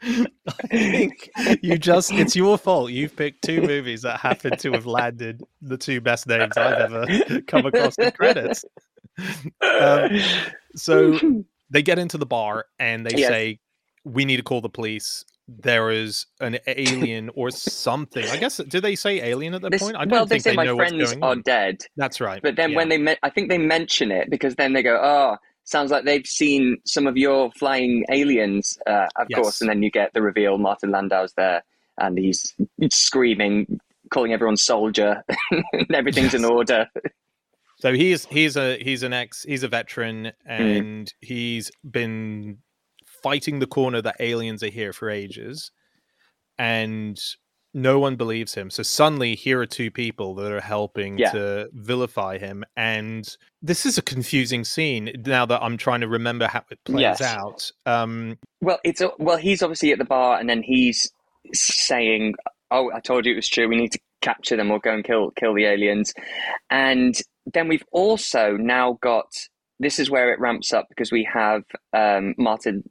I think you just—it's your fault. You've picked two movies that happen to have landed the two best names I've ever come across in credits. Um, so they get into the bar and they Yes. say, "We need to call the police." There is an alien or something. I guess do they say alien at that This- point? I don't well, they think say they my friends are on. dead. That's right. But then yeah. when they, me- I think they mention it because then they go, oh, sounds like they've seen some of your flying aliens, uh, of Yes. course, and then you get the reveal Martin Landau's there and he's screaming, calling everyone soldier, and everything's in order. So he's he's a he's an ex he's a veteran Hmm. and he's been fighting the corner that aliens are here for ages, and no one believes him. So suddenly here are two people that are helping Yeah. to vilify him, and this is a confusing scene now that I'm trying to remember how it plays Yes. out. Um, Well, it's well, he's obviously at the bar, and then he's saying, "Oh, I told you it was true. We need to capture them or go and kill kill the aliens." And then we've also now got this is where it ramps up because we have um, Martin.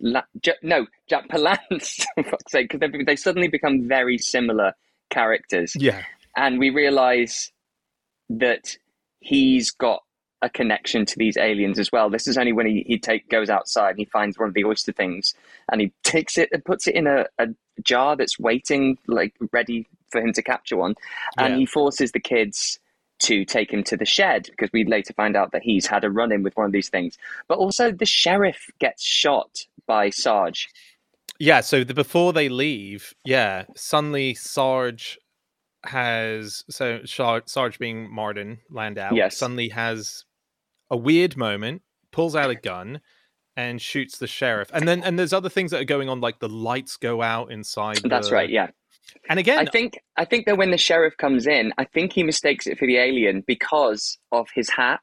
La- J- no, Jack Palance, for fuck's sake, because they, they suddenly become very similar characters. yeah, and we realize that he's got a connection to these aliens as well. This is only when he, he take goes outside and he finds one of the oyster things and he takes it and puts it in a, a jar that's waiting, like ready for him to capture one. And Yeah. he forces the kids to take him to the shed because we later find out that he's had a run in with one of these things. But also the sheriff gets shot by Sarge. Yeah, so the, before they leave, yeah, suddenly Sarge has so Sarge, Sarge being Martin Landau Yes. suddenly has a weird moment, pulls out a gun and shoots the sheriff. And then and there's other things that are going on like the lights go out inside That's the- right, yeah. And again, I think I think that when the sheriff comes in, I think he mistakes it for the alien because of his hat.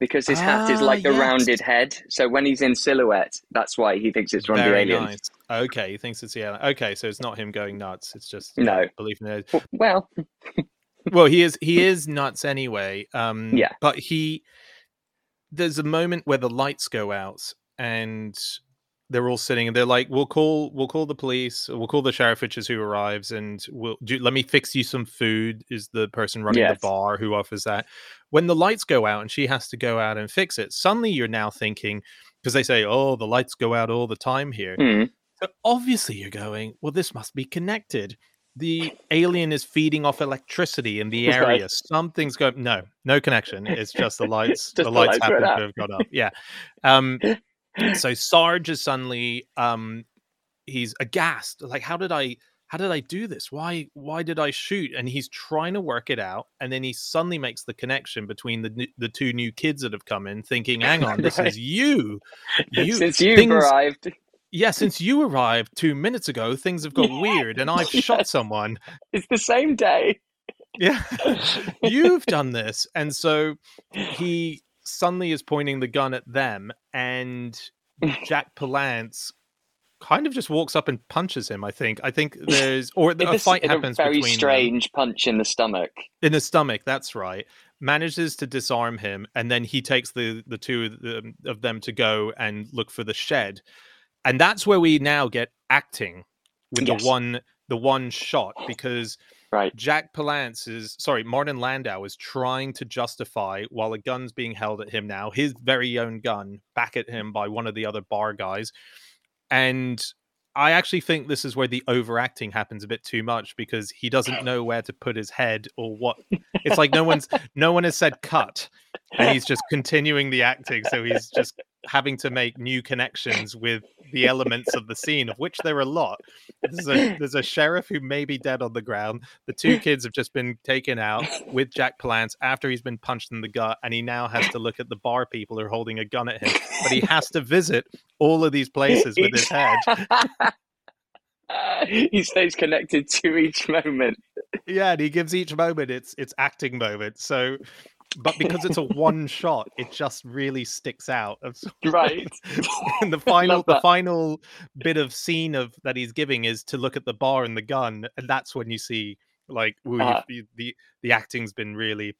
Because his hat is Ah, like a yes. rounded head. So when he's in silhouette, that's why he thinks it's one of the aliens. nice. Okay, he thinks it's the alien. Okay, so it's not him going nuts. It's just No. belief in it. Well, well he is he is nuts anyway um Yeah. but he there's a moment where the lights go out and they're all sitting and they're like we'll call we'll call the police we'll call the sheriff which is who arrives and we'll do let me fix you some food is the person running Yes. the bar who offers that when the lights go out and she has to go out and fix it suddenly you're now thinking because they say oh the lights go out all the time here hmm, so obviously you're going, well, this must be connected. The alien is feeding off electricity in the Right. area. Something's going. No, no connection. It's just the lights. Just the the lights lights happen to have gone up. Yeah. Um. So Sarge is suddenly um, he's aghast. Like, how did I? How did I do this? Why? Why did I shoot? And he's trying to work it out, and then he suddenly makes the connection between the the two new kids that have come in, thinking, "Hang on, this Right. is you." You since you've things- arrived, yeah, since you arrived two minutes ago, things have got Yeah. weird, and I've shot someone. it's the same day. Yeah, you've done this, and so he suddenly is pointing the gun at them, and Jack Palance kind of just walks up and punches him. I think. I think there's or a fight it's a happens very between them. strange punch in the stomach. in the stomach. That's right. Manages to disarm him, and then he takes the the two of them- of them to go and look for the shed, and that's where we now get acting with Yes. the one the one shot because Right. Jack Palance is sorry, Martin Landau is trying to justify while a gun's being held at him now, his very own gun back at him by one of the other bar guys. And I actually think this is where the overacting happens a bit too much because he doesn't know where to put his head or what. It's like no one's no one has said cut, and he's just continuing the acting. So he's just having to make new connections with the elements of the scene, of which there are a lot. There's a there's a sheriff who may be dead on the ground. The two kids have just been taken out with Jack Palance after he's been punched in the gut, and he now has to look at the bar people who are holding a gun at him. But he has to visit all of these places with his head. he stays connected to each moment. Yeah, and he gives each moment its its acting moment. So, but because it's a one shot, it just really sticks out. Right. and the final the final bit of scene of that he's giving is to look at the bar and the gun, and that's when you see like ooh, Uh-huh. you- the the acting's been really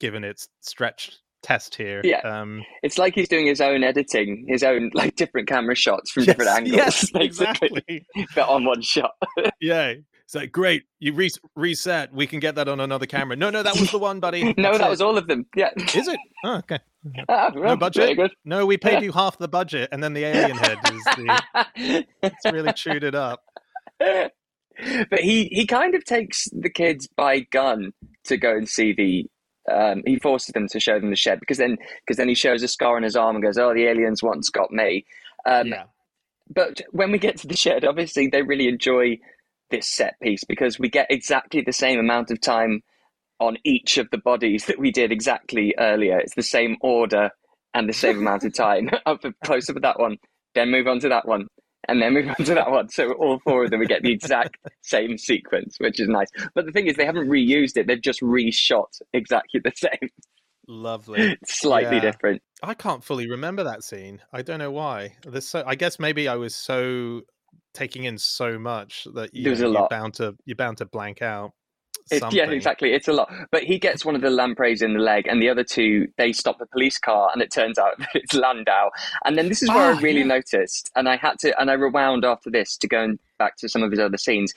given its stretched test here. Yeah. Um, It's like he's doing his own editing, his own like different camera shots from yes, different angles, yes, basically, exactly. but on one shot. yeah. It's like great, you re- reset. We can get that on another camera. No, no, that was the one, buddy. no, That's that it. was all of them. Yeah. Is it? Oh, okay. Ah, No budget. No, we paid you half the budget, and then the alien head is the. It's really chewed it up. but he he kind of takes the kids by gun to go and see the um, he forces them to show them the shed because then because then he shows a scar on his arm and goes, "Oh, the aliens once got me." Um, yeah. But when we get to the shed, obviously they really enjoy this set piece because we get exactly the same amount of time on each of the bodies that we did exactly earlier. It's the same order and the same amount of time. Up close up of that one, then move on to that one, and then move on to that one. So all four of them, we get the exact same sequence, which is nice. But the thing is, they haven't reused it; they've just reshot exactly the same, Lovely. slightly Yeah. different. I can't fully remember that scene. I don't know why. There's so I guess maybe I was so taking in so much that you, There's a you're lot. bound to you're bound to blank out. It, yeah, exactly. It's a lot. But he gets one of the lampreys in the leg, and the other two, they stop the police car, and it turns out that it's Landau. And then this is where Ah, I really yeah. noticed, and I had to, and I rewound after this to go back to some of his other scenes.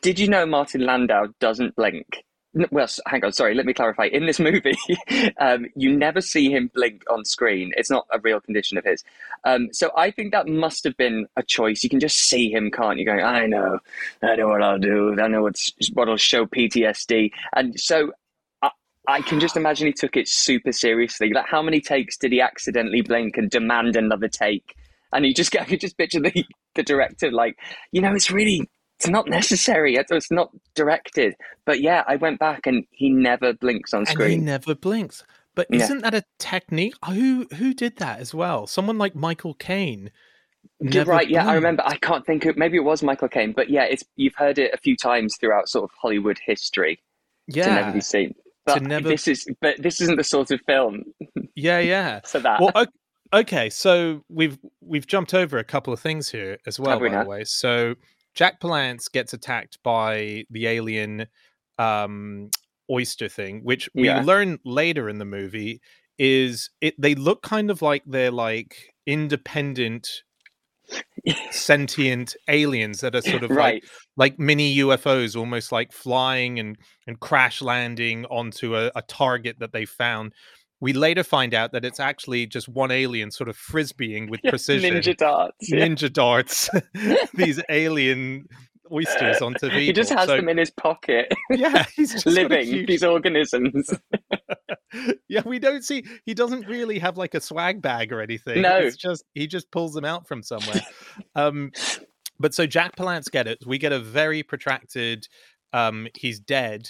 Did you know Martin Landau doesn't blink? Well, hang on, sorry, let me clarify. In this movie, um, you never see him blink on screen. It's not a real condition of his. Um, so I think that must have been a choice. You can just see him, can't you? Going, I know, I know what I'll do. I know what's what'll show PTSD. And so I, I can just imagine he took it super seriously. Like, how many takes did he accidentally blink and demand another take? And he just, I could just picture the the director like, you know, it's really. It's not necessary. It's not directed. But yeah, I went back and he never blinks on screen. and he never blinks. But isn't that a technique? Who who did that as well? Someone like Michael Caine. Never right. Yeah, I remember. I can't think of. Maybe it was Michael Caine, but yeah, it's you've heard it a few times throughout sort of Hollywood history Yeah, to never Yeah, be seen. But never- this is, but this isn't the sort of film yeah, yeah. so that. Well, o- okay, so we've we've jumped over a couple of things here as well, we by now? the way. So Jack Palance gets attacked by the alien um, oyster thing, which we Yeah. learn later in the movie is it. They look kind of like they're like independent, sentient aliens that are sort of like like mini UFOs, almost like flying and and crash landing onto a, a target that they found. We later find out that it's actually just one alien sort of frisbeeing with precision, Ninja darts. yeah. ninja darts, these alien oysters onto people. He just has So, them in his pocket, yeah, he's just living huge- these organisms. yeah, we don't see. He doesn't really have like a swag bag or anything. No. it's just he just pulls them out from somewhere. um, but so Jack Palance get it. We get a very protracted. Um, he's dead.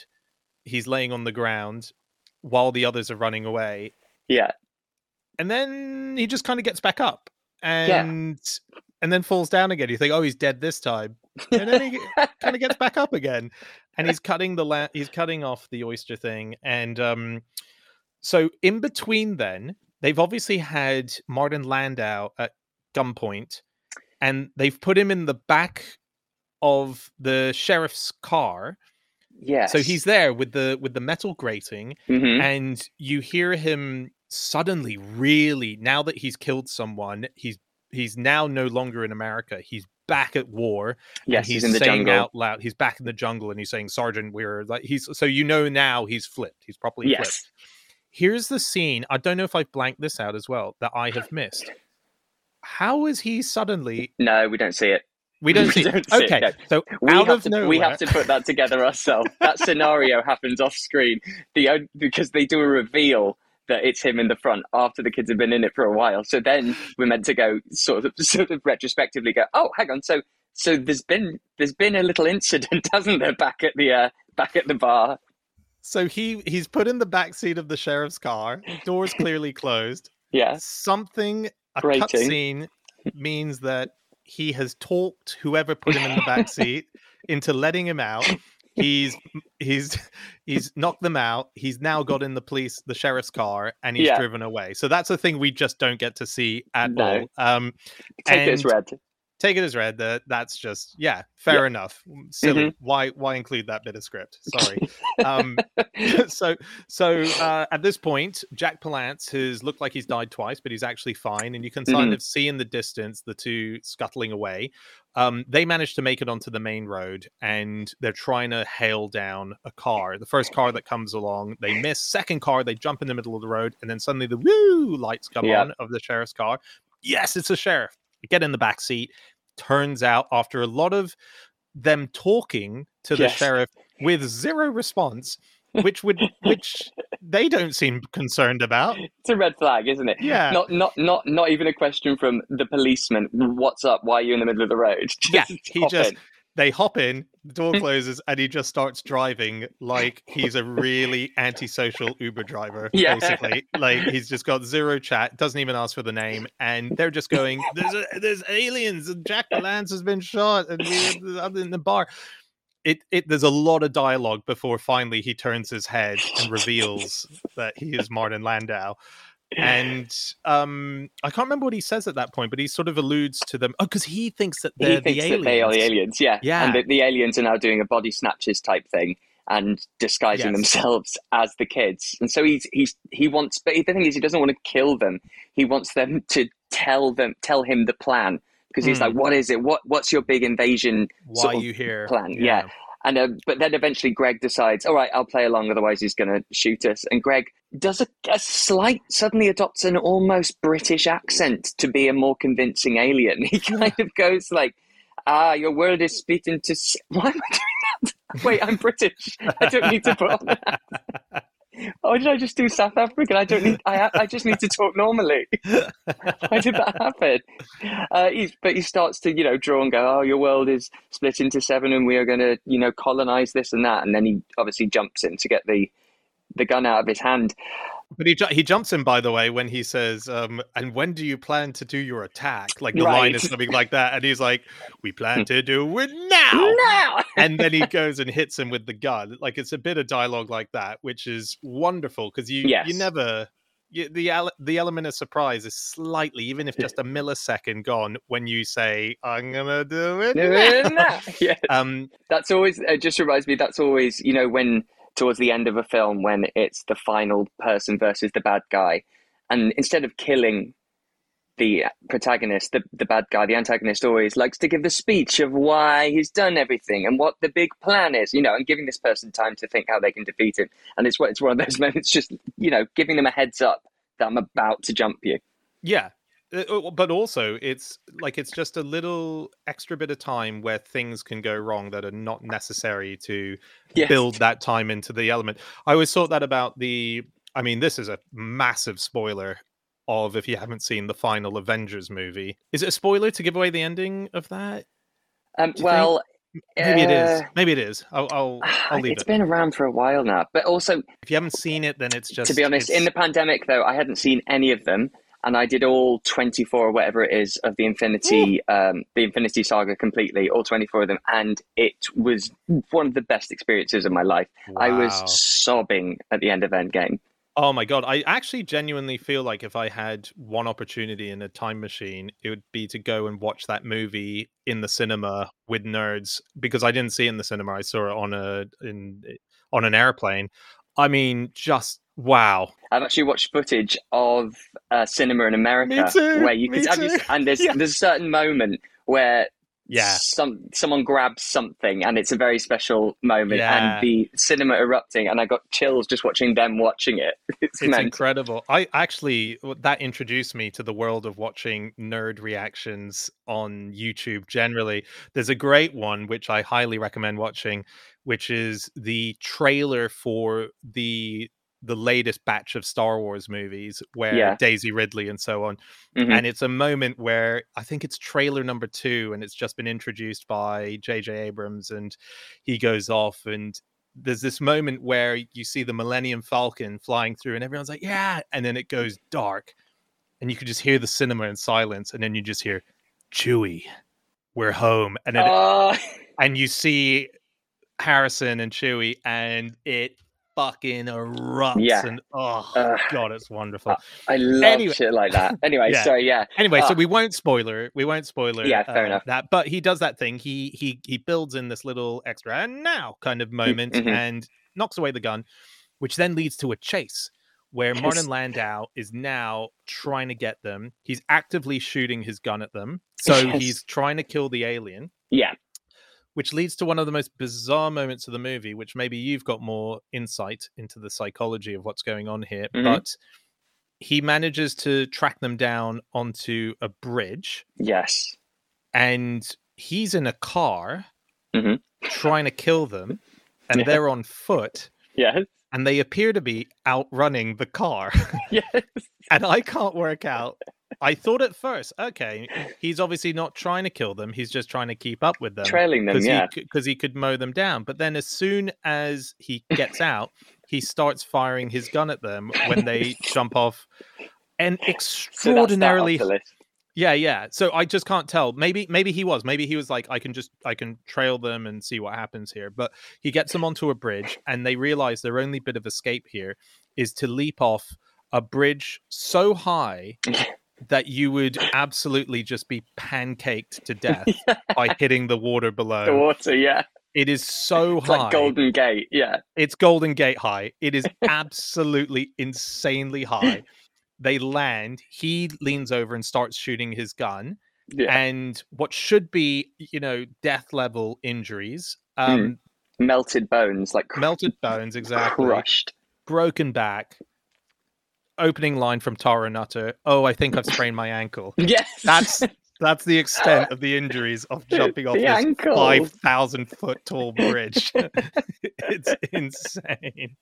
He's laying on the ground while the others are running away, yeah, and then he just kind of gets back up and and then falls down again. You think, oh, he's dead this time, and then he kind of gets back up again. And he's cutting the la- he's cutting off the oyster thing. And um so in between then they've obviously had martin landau at gunpoint and they've put him in the back of the sheriff's car yes. so he's there with the with the metal grating Mhm. and you hear him suddenly really now that he's killed someone he's he's now no longer in america he's back at war yes, and he's, he's in the saying jungle. out loud he's back in the jungle and he's saying sergeant we're like he's so you know now he's flipped he's properly flipped Yes, here's the scene i don't know if i've blanked this out as well that i have missed how is he suddenly no, we don't see it. We don't We see don't see it, okay no. so We out have of to. nowhere We have to put that together ourselves. that scenario happens off screen. The because they do a reveal that it's him in the front after the kids have been in it for a while. So then we're meant to go sort of sort of retrospectively go. Oh, hang on. So so there's been there's been a little incident, hasn't there, back at the uh, back at the bar? so he he's put in the back seat of the sheriff's car doors clearly closed Yeah. something a Grating. cutscene means that he has talked whoever put him in the back seat into letting him out. He's he's he's knocked them out. He's now got in the police, the sheriff's car, and he's Yeah. driven away. So that's a thing we just don't get to see at No. all. Um, Take it as And- read. Take it as read that that's just yeah, fair enough. Silly. Why why include that bit of script? Sorry. um, so so uh, at this point, Jack Palance has looked like he's died twice, but he's actually fine, and you can kind Mhm. of see in the distance the two scuttling away. Um, they manage to make it onto the main road, and they're trying to hail down a car. The first car that comes along, they miss. Second car, they jump in the middle of the road, and then suddenly the woo lights come Yeah. on of the sheriff's car. Yes, it's a sheriff. Get in the back seat. Turns out, after a lot of them talking to the Yes. sheriff with zero response, which would which they don't seem concerned about. It's a red flag, isn't it? Yeah. Not not not not even a question from the policeman. What's up? Why are you in the middle of the road? Yeah, he just in. they hop in, the door closes, and he just starts driving like he's a really antisocial Uber driver. Yeah. Basically, like he's just got zero chat, doesn't even ask for the name, and they're just going, "There's a, there's aliens, and Jack Lance has been shot, and we're in the bar." It, it there's a lot of dialogue before finally he turns his head and reveals that he is Martin Landau and um i can't remember what he says at that point but he sort of alludes to them oh because he thinks that they're he thinks the that aliens they are the aliens, yeah. Yeah. And that the aliens are now doing a body snatches type thing and disguising Yes. themselves as the kids. And so he's he's he wants but the thing is he doesn't want to kill them. He wants them to tell them tell him the plan. Because he's Hmm. like, What is it? What what's your big invasion why sort of you here plan? Yeah. And uh, but then eventually Greg decides, all right, I'll play along, otherwise he's going to shoot us. And Greg does a, a slight, suddenly adopts an almost British accent to be a more convincing alien. He kind of goes like, ah, your world is split to s- Why am I doing that? Wait, I'm British. I don't need to put on that. Oh, did I just do South African? I don't need. I I just need to talk normally. Why did that happen? Uh, he's, but he starts to, you know, draw and go, oh, your world is split into seven and we are going to, you know, colonize this and that. And then he obviously jumps in to get the, the gun out of his hand. But he ju- he jumps in, by the way, when he says, um, "And when do you plan to do your attack?" Like the line is Right. something like that, and he's like, "We plan to do it now." Now! and then he goes and hits him with the gun. Like it's a bit of dialogue like that, which is wonderful because you Yes. you never you, the the element of surprise is slightly, even if just a millisecond gone, when you say, "I'm gonna do it." now." Now. yeah. Um, That's always, it just reminds me, that's always, you know, when towards the end of a film, when it's the final person versus the bad guy. And instead of killing the protagonist, the, the bad guy, the antagonist always likes to give the speech of why he's done everything and what the big plan is, you know, and giving this person time to think how they can defeat him. And it's, what- it's one of those moments, just, you know, giving them a heads up that I'm about to jump you. Yeah. Uh, uh, But also, it's like it's just a little extra bit of time where things can go wrong that are not necessary to Yes. build that time into the element. I always thought that about the. I mean, this is a massive spoiler of if you haven't seen the final Avengers movie. Is it a spoiler to give away the ending of that? Um, well, Maybe it is. uh, Maybe it is. I'll I'll, I'll leave it's it. been around for a while now. But also, If you haven't seen it, then it's just to be honest, in the pandemic though, I hadn't seen any of them, and I did all twenty four or whatever it is of the Infinity, um, the Infinity Saga completely, all twenty four of them, and it was one of the best experiences of my life. I was sobbing at the end of Endgame. Oh my god, I actually genuinely feel like if I had one opportunity in a time machine, it would be to go and watch that movie in the cinema with nerds because I didn't see it in the cinema. I saw it on a in on an airplane. I mean, just wow. I've actually watched footage of uh, cinema in America too, where you have you, and there's Yeah. there's a certain moment where Yeah. some someone grabs something and it's a very special moment Yeah. and the cinema erupting and I got chills just watching them watching it. It's, It's incredible. I actually that introduced me to the world of watching nerd reactions on YouTube generally. There's a great one which I highly recommend watching, which is the trailer for the the latest batch of Star Wars movies where Yeah. Daisy Ridley and so on. Mhm. And it's a moment where I think it's trailer number 2 and it's just been introduced by JJ Abrams and he goes off and there's this moment where you see the Millennium Falcon flying through, and everyone's like, "Yeah!" And then it goes dark, and you can just hear the cinema in silence, and then you just hear, "Chewie, we're home," and then it- Oh, and you see Harrison and Chewie, and it fucking erupts, Yeah. and oh Ugh. god, it's wonderful. I love Anyway- shit like that. Anyway, Yeah. sorry, yeah. Anyway, so Ah. we won't spoiler. We won't spoiler. Yeah, fair uh, enough. That, but he does that thing. He he he builds in this little extra and now kind of moment mhm. and knocks away the gun, which then leads to a chase where Yes. Martin Landau is now trying to get them. He's actively shooting his gun at them, so Yes. he's trying to kill the alien. Yeah. Which leads to one of the most bizarre moments of the movie, which maybe you've got more insight into the psychology of what's going on here. Mhm. But he manages to track them down onto a bridge Yes. and he's in a car Mhm. trying to kill them and Yeah. they're on foot Yes. And they appear to be outrunning the car. yes. and I can't work out. I thought at first, okay, he's obviously not trying to kill them. He's just trying to keep up with them. Trailing them, because yeah. he, because he could mow them down. But then, as soon as he gets out, he starts firing his gun at them when they jump off, and So extraordinarily list. Yeah, yeah. So I just can't tell. Maybe maybe he was. Maybe he was like, I can just I can trail them and see what happens here. But he gets them onto a bridge and they realize their only bit of escape here is to leap off a bridge so high that you would absolutely just be pancaked to death by hitting the water below. The water, yeah. It is so It's high. like Golden Gate, yeah. It's Golden Gate high. It is absolutely insanely high. They land. He leans over and starts shooting his gun. Yeah. And what should be, you know, death level injuries, um, Melted bones, like cr- melted bones, exactly, crushed. broken back. Opening line from Tara Nutter. Oh, I think I've sprained my ankle. Yes. That's that's the extent of the injuries of jumping off The this five thousand foot tall bridge. it's insane.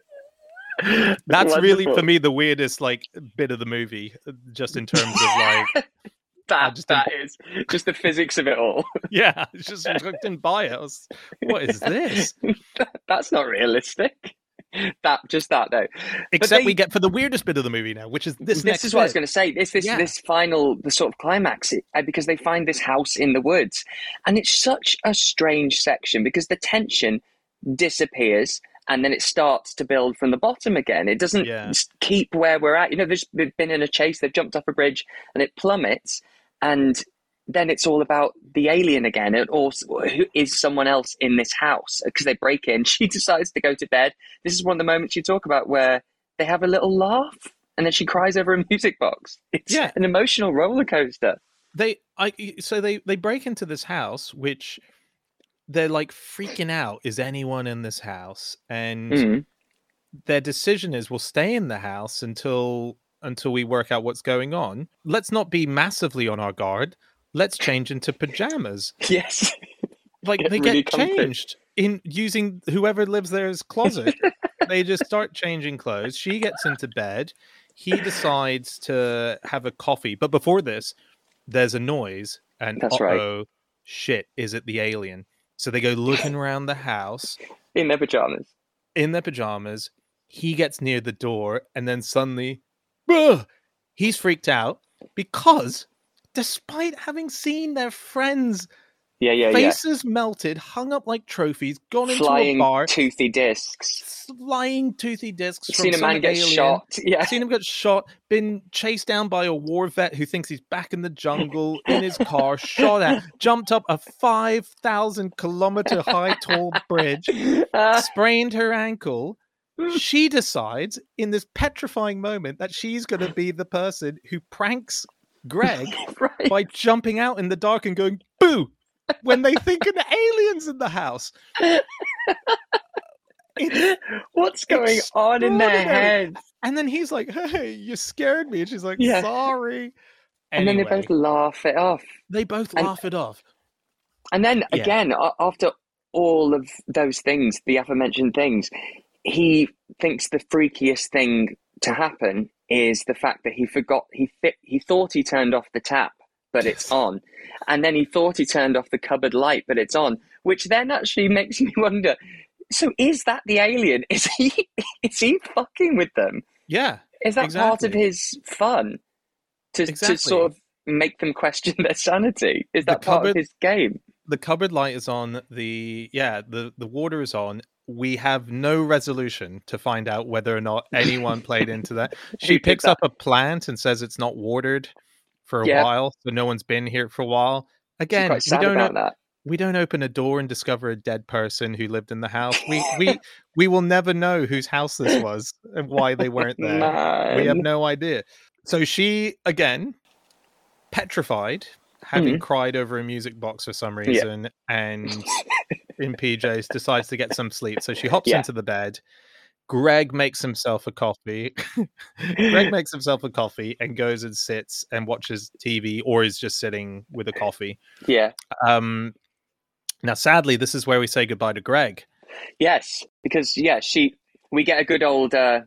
That's really for me the weirdest like bit of the movie, just in terms of like, that, just that is just the physics of it all. yeah, it's just I didn't buy it. Was, what is this? That's not realistic. That just that though. Except they- we get for the weirdest bit of the movie now, which is this. This, is what I was going to say. This this Yeah. this final the sort of climax uh, because they find this house in the woods, and it's such a strange section because the tension disappears and then it starts to build from the bottom again. It doesn't Yeah. keep where we're at. You know, there's they've been in a chase. They've jumped off a bridge and it plummets, and then it's all about the alien again, and also who is someone else in this house because they break in. She decides to go to bed. This is one of the moments you talk about where they have a little laugh, and then she cries over a music box. It's Yeah. an emotional roller coaster. they I so they they break into this house which they're like freaking out is anyone in this house? And Mm. their decision is we'll stay in the house until until we work out what's going on. Let's not be massively on our guard. Let's change into pajamas. Yes, like Get they really get comfy. changed in using whoever lives there's closet. They just start changing clothes. She gets into bed. He decides to have a coffee. But before this there's a noise and That's right. oh shit is it the alien so they go looking around the house in their pajamas. in their pajamas he gets near the door and then suddenly "Ugh!" he's freaked out because despite having seen their friends Yeah, yeah, faces melted, hung up like trophies, gone yeah. into a bar, toothy discs. flying toothy discs. from Seen a man get alien, shot. Yeah, Seen him get shot, been chased down by a war vet who thinks he's back in the jungle in his car, shot at, jumped up a 5,000 kilometer high tall bridge, Uh, sprained her ankle. She decides in this petrifying moment that she's going to be the person who pranks Greg right. by jumping out in the dark and going boo when they think an alien's in the house. It's- What's going on in their heads? and then he's like, "Hey, you scared me," and she's like, Yeah. "Sorry." And then they Anyway, both laugh it off. they both and- laugh it off. And then Yeah. again, a- after all of those things, the aforementioned things, he thinks the freakiest thing to happen is the fact that he forgot he th- he thought he turned off the tap, but it's on, and then he thought he turned off the cupboard light, but it's on, which then actually makes me wonder. So is that the alien? Is he is he fucking with them? Yeah, Is that part of his fun? To Exactly. to sort of make them question their sanity? Is The that part of cupboard- his game? the cupboard light is on. The yeah, the the water is on. We have no resolution to find out whether or not anyone played into that. She picks up a plant and says it's not watered for a Yeah. while, so no one's been here for a while. Again, we don't know, that. we don't open a door and discover a dead person who lived in the house. We we we will never know whose house this was and why they weren't there. We have no idea. So she again petrified, having cried over a music box for some Mm-hmm. Yeah. reason, and in PJs decides to get some sleep. So she hops Yeah. into the bed. Greg makes himself a coffee. Greg makes himself a coffee and goes and sits and watches TV or is just sitting with a coffee. Yeah. Um, now, sadly, this is where we say goodbye to Greg. Yes. Because yeah, she we get a good old uh,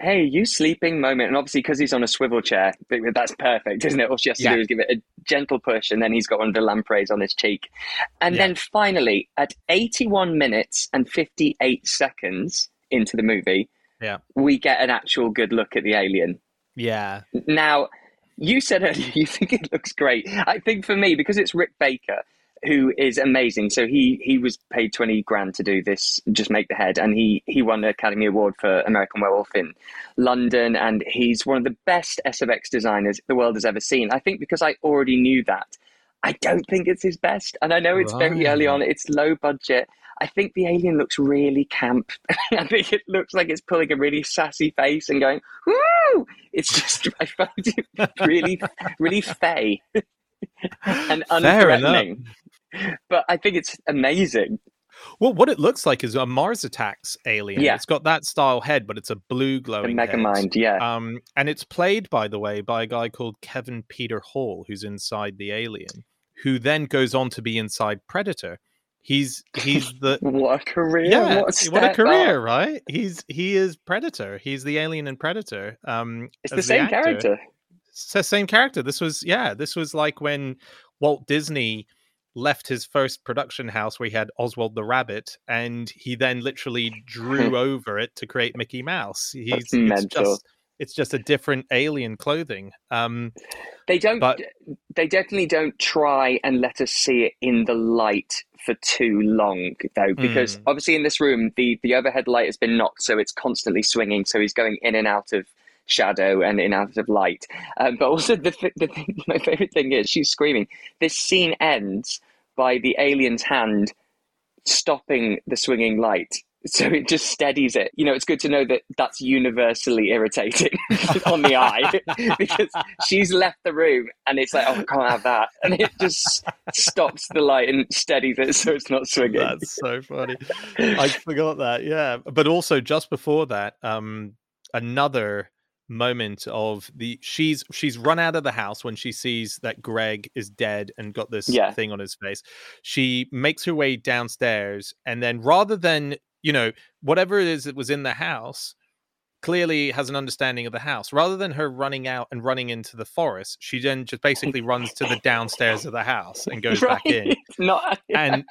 hey, you sleeping moment. And obviously, because he's on a swivel chair, that's perfect, isn't it? All she has to yeah. do is give it a gentle push, and then he's got one of the lampreys on his cheek. And yeah. then finally, at 81 minutes and 58 seconds into the movie, yeah. we get an actual good look at the alien. Yeah. Now, you said earlier you think it looks great. I think for me, because it's Rick Baker, who is amazing. So he he was paid twenty grand to do this, just make the head, and he he won the Academy Award for American Werewolf in London, and he's one of the best SFX designers the world has ever seen. I think because I already knew that. I don't think it's his best, and I know it's right. very early on. It's low budget. I think the alien looks really camp. I think it looks like it's pulling a really sassy face and going, "Woo!" It's just I found it really, really fey and unthreatening but I think it's amazing. Well, what it looks like is a Mars Attacks alien. Yeah. It's got that style head, but it's a blue glowing the Megamind, yeah. Um, and it's played, by the way, by a guy called Kevin Peter Hall, who's inside the alien, who then goes on to be inside Predator. He's he's the what a career! Yeah, what a, what a career, up. right? He's he is Predator. He's the alien in Predator. Um, it's the same the character. It's the same character. This was yeah. This was like when Walt Disney left his first production house where he had Oswald the Rabbit, and he then literally drew over it to create Mickey Mouse. He's it's just it's just a different alien clothing. Um, they don't. But, they definitely don't try and let us see it in the light for too long, though, because mm. obviously in this room the the overhead light has been knocked, so it's constantly swinging. So he's going in and out of shadow and in and out of light. Um, but also the, the thing, my favorite thing is she's screaming. This scene ends by the alien's hand stopping the swinging light. So it just steadies it. You know, it's good to know that that's universally irritating on the eye because she's left the room and it's like, oh, I can't have that. And it just stops the light and steadies it so it's not swinging. That's so funny. I forgot that. Yeah. But also, just before that, um, another moment of the she's she's run out of the house when she sees that Greg is dead and got this yeah. thing on his face. She makes her way downstairs and then rather than, you know, whatever it is that was in the house, clearly has an understanding of the house. Rather than her running out and running into the forest, she then just basically runs to the downstairs of the house and goes right. back in. Not. And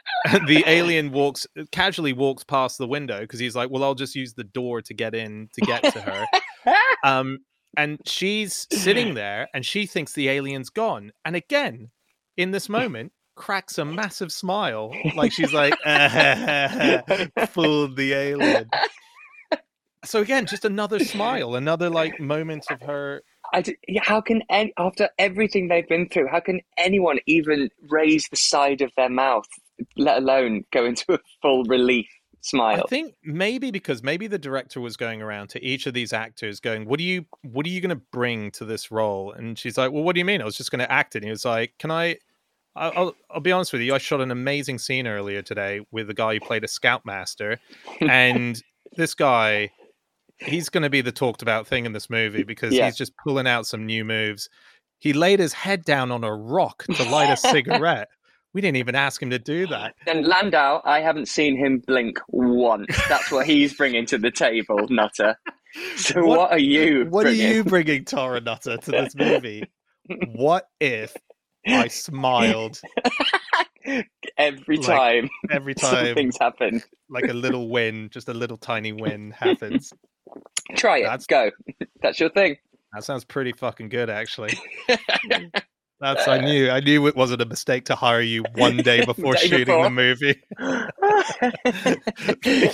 the alien walks casually walks past the window because he's like, "Well, I'll just use the door to get in to get to her." um, and she's sitting there and she thinks the alien's gone. And again, in this moment, cracks a massive smile, like she's like, "Fooled the alien." so again, just another smile, another like moment of her. I d- how can any, after everything they've been through, how can anyone even raise the side of their mouth, let alone go into a full relief smile? I think maybe because maybe the director was going around to each of these actors, going, "What do you, what are you going to bring to this role?" And she's like, "Well, what do you mean? I was just going to act it." And he was like, "Can I?" I'll, I'll be honest with you. I shot an amazing scene earlier today with a guy who played a scoutmaster, and this guy he's going to be the talked about thing in this movie because yeah. he's just pulling out some new moves. He laid his head down on a rock to light a cigarette. We didn't even ask him to do that. And Landau, I haven't seen him blink once. That's what he's bringing to the table, Nutter. So what, what are you? What bringing? are you bringing, Tara Nutter, to this movie? what if I smiled every time? Every time things happen, like a little win, just a little tiny win happens. Try it. That's, Go. That's your thing. That sounds pretty fucking good, actually. That's I knew. I knew it wasn't a mistake to hire you one day before day shooting before. the movie.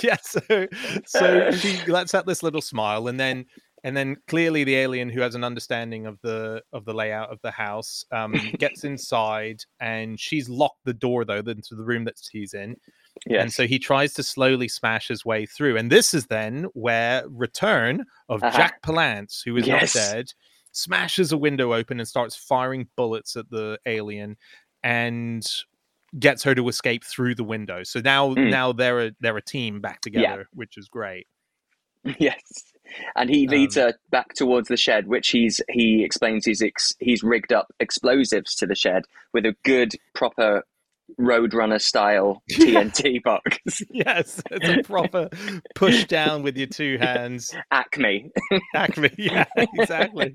yeah, so so she lets out this little smile, and then and then clearly the alien who has an understanding of the of the layout of the house um, gets inside, and she's locked the door though into the room that he's in. Yes. And so he tries to slowly smash his way through. And this is then where return of uh-huh. Jack Palance, who is yes. not dead, smashes a window open and starts firing bullets at the alien and gets her to escape through the window. So now mm. now they're a they're a team back together, yeah. which is great. Yes. And he leads um, her back towards the shed, which he's he explains he's ex, he's rigged up explosives to the shed with a good proper Roadrunner style TNT box. yes, it's a proper push down with your two hands. Acme. Acme, yeah, exactly.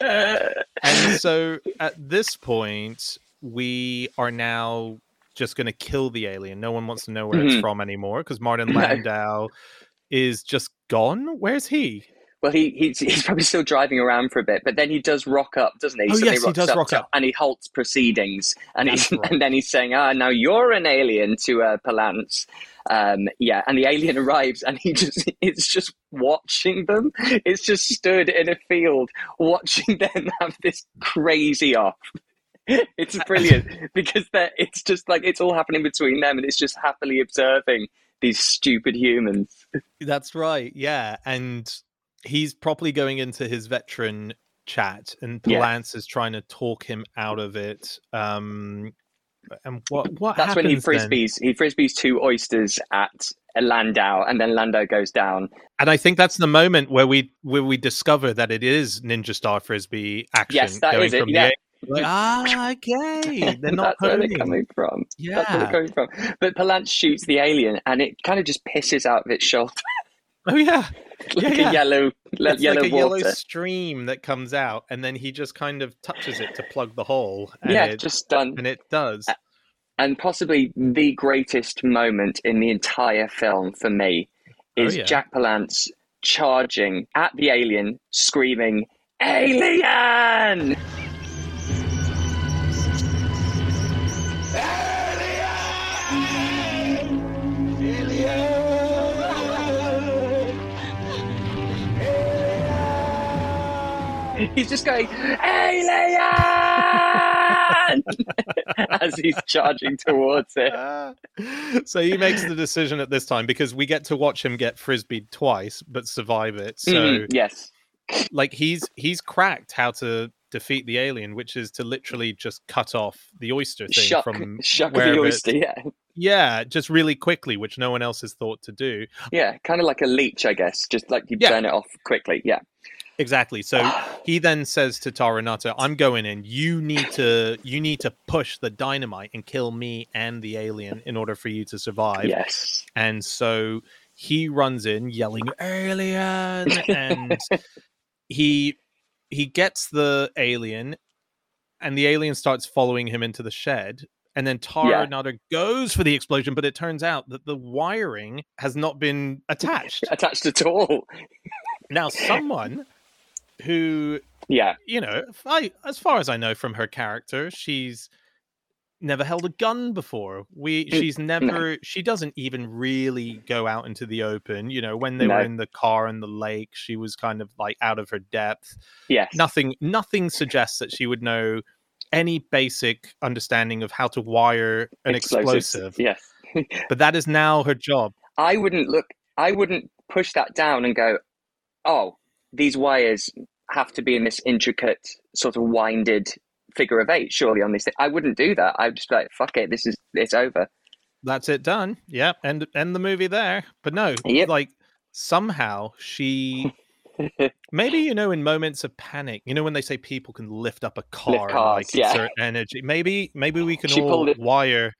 and so at this point, we are now just going to kill the alien. No one wants to know where Mhm. it's from anymore because Martin. Landau is just gone. Where's he? Well, he he's, he's probably still driving around for a bit, but then he does rock up, doesn't he? Oh, yes, he does rock up. and he halts proceedings, and he's right. and then he's saying, "Ah, now you're an alien to uh, Palance." Um, yeah, and the alien arrives, and he just it's just watching them. It's just stood in a field watching them have this crazy off. It's brilliant because it's just like it's all happening between them, and it's just happily observing these stupid humans. That's right. Yeah, and he's probably going into his veteran chat, and Yeah. Is trying to talk him out of it. Um, and what what That's when he happens then? frisbees he frisbees two oysters at Landau, and then Landau goes down. And I think that's the moment where we where we discover that it is Ninja Star Frisbee action. Yes, that is it, yeah. Like, ah, okay. They're not That's where they're coming from. That's where Yeah. they're coming from. But Palance shoots the alien, and it kind of just pisses out of its shoulder Oh yeah. like Yeah, yeah. a yellow, le- It's yellow like a water. yellow stream that comes out, and then he just kind of touches it to plug the hole. And yeah, it, just done. and it does. And possibly the greatest moment in the entire film for me Oh, is yeah. Jack Palance charging at the alien, screaming, "Alien!" He's just going, Alien! As he's charging towards it. so he makes the decision at this time because we get to watch him get frisbeed twice but survive it. So Mhm, yes. like he's he's cracked how to defeat the alien, which is to literally just cut off the oyster thing Shuck, from shuck the wherever it- yeah. yeah, just really quickly, which no one else has thought to do. Yeah, kind of like a leech, I guess. Just like you Yeah. burn it off quickly. Yeah. Exactly. So he then says to Tara Nutter, "I'm going in. You need to you need to push the dynamite and kill me and the alien in order for you to survive." Yes. And so he runs in yelling alien and he he gets the alien and the alien starts following him into the shed and then Yeah. Tara Nutter goes for the explosion but it turns out that the wiring has not been attached. Attached at all. now someone who Yeah. you know, I, as far as I know from her character, she's never held a gun before. We, she's never, she doesn't even really go out into the open. You know, when they were in the car and the lake, she was kind of like out of her depth. Yes. Nothing, nothing suggests that she would know any basic understanding of how to wire an Explosives. explosive. Yes. But that is now her job. I wouldn't look, I wouldn't push that down and go, oh, these wires have to be in this intricate, sort of winded figure of eight, surely on this thing. I wouldn't do that. I'd just be like, fuck it, this is, it's over. that's it done. Yeah, end end the movie there. But no, Yep. like somehow she maybe you know in moments of panic, you know when they say people can lift up a car cars, like yeah. exert energy. Maybe maybe we can She all wire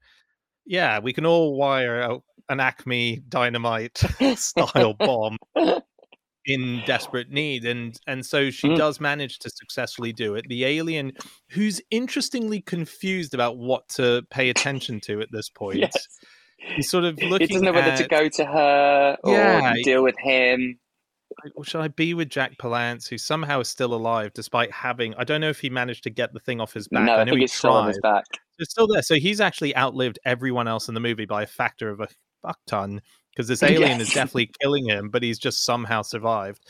yeah, we can all wire out an Acme dynamite style bomb in desperate need and and so she Mm. does manage to successfully do it the alien who's interestingly confused about what to pay attention to at this point Yes. he's sort of looking He doesn't know whether to go to her or Yeah. deal with him. or should I be with Jack Palance, who somehow is still alive despite having? I don't know if he managed to get the thing off his back. no, I I know he he's still on his back. It's still there, so he's actually outlived everyone else in the movie by a factor of a fuck ton. Because this alien is definitely killing him, but he's just somehow survived.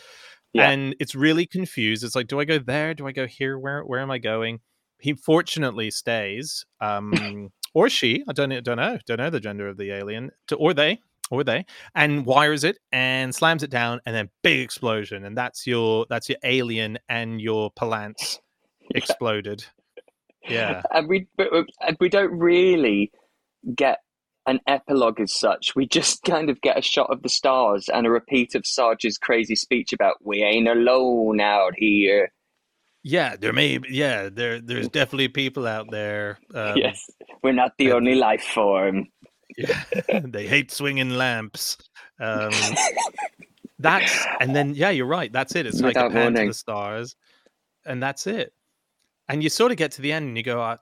Yeah. And it's really confused. It's like, do I go there? Do I go here? Where where am I going? He fortunately stays, um, or she. I don't don't know. Don't know the gender of the alien, to, or they, or they, and wires it and slams it down, and then big explosion, and that's your that's your alien and your Palance exploded. Yeah. and we but, and we don't really get an epilogue as such. We just kind of get a shot of the stars and a repeat of Sarge's crazy speech about "we ain't alone out here." Yeah, there may be, yeah, there there's definitely people out there. Um, yes, we're not the only life form. Yeah, they hate swinging lamps. Um, that's and then yeah, you're right. That's it. It's Without like a pan to the stars, and that's it. And you sort of get to the end and you go,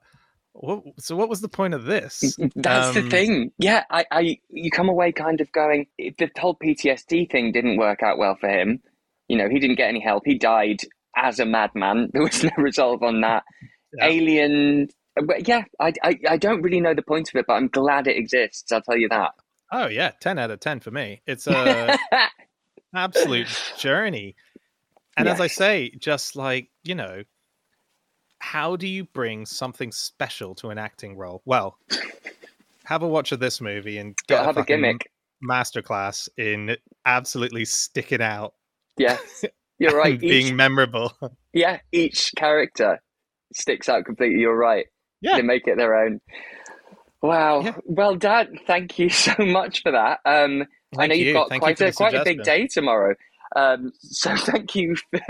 what, so what was the point of this? That's um, the thing. Yeah, I, I, you come away kind of going, the whole PTSD thing didn't work out well for him. You know, he didn't get any help. He died as a madman. There was no resolve on that. Yeah. Alien, yeah, I, I, I don't really know the point of it, but I'm glad it exists. I'll tell you that. Oh yeah, ten out of ten for me. It's a absolute journey. And as I say, just like you know, how do you bring something special to an acting role? Well, have a watch of this movie and get have a, a gimmick masterclass in absolutely sticking out. Yeah, you're right. being memorable. Yeah, each character sticks out completely. You're right. Yeah, they make it their own. Wow. Yeah. Well, Dad, thank you so much for that. Um, I know you've got thank quite a quite a big day tomorrow. Um, so thank you for,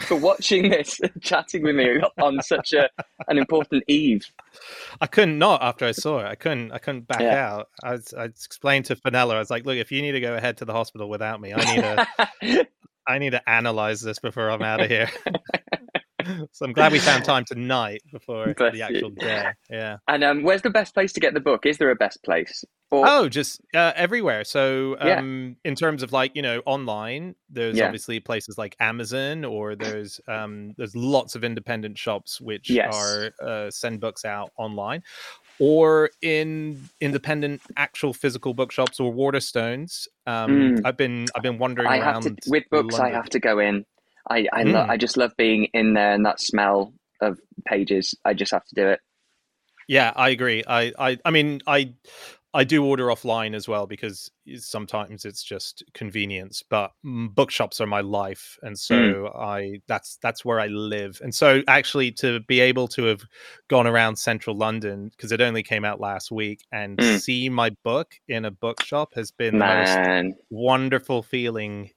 for watching this and chatting with me on such a an important eve. I couldn't not after I saw it. I couldn't. I couldn't back yeah. out. I, was, I explained to Fenella. I was like, "Look, if you need to go ahead to the hospital without me, I need to. I need to analyze this before I'm out of here." so I'm glad we found time tonight before Bless the actual you. day. Yeah. And um, where's the best place to get the book? Is there a best place? Or... Oh, just uh, everywhere. So, um, yeah. in terms of like you know online, there's yeah. obviously places like Amazon, or there's um, there's lots of independent shops which yes. are uh, send books out online, or in independent actual physical bookshops or Waterstones. Um, mm. I've been I've been wandering I around to, with books. London. I have to go in. I I, mm. lo- I just love being in there and that smell of pages. I just have to do it. Yeah, I agree. I I I mean I I do order offline as well because sometimes it's just convenience. But bookshops are my life, and so mm. I that's that's where I live. And so actually, to be able to have gone around central London because it only came out last week and mm. see my book in a bookshop has been Man. the most wonderful feeling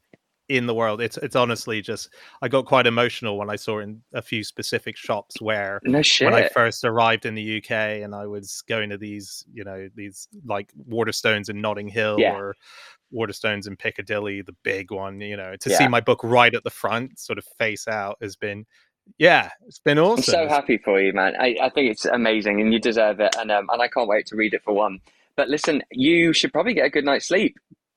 in the world. It's it's honestly just I got quite emotional when I saw in a few specific shops where no when I first arrived in the UK and I was going to these, you know, these like Waterstones in Notting Hill yeah. or Waterstones in Piccadilly, the big one, you know, to yeah. see my book right at the front, sort of face out, has been yeah, it's been awesome. I'm so happy for you, man. I, I think it's amazing and you deserve it. And um, and I can't wait to read it for one. But listen, you should probably get a good night's sleep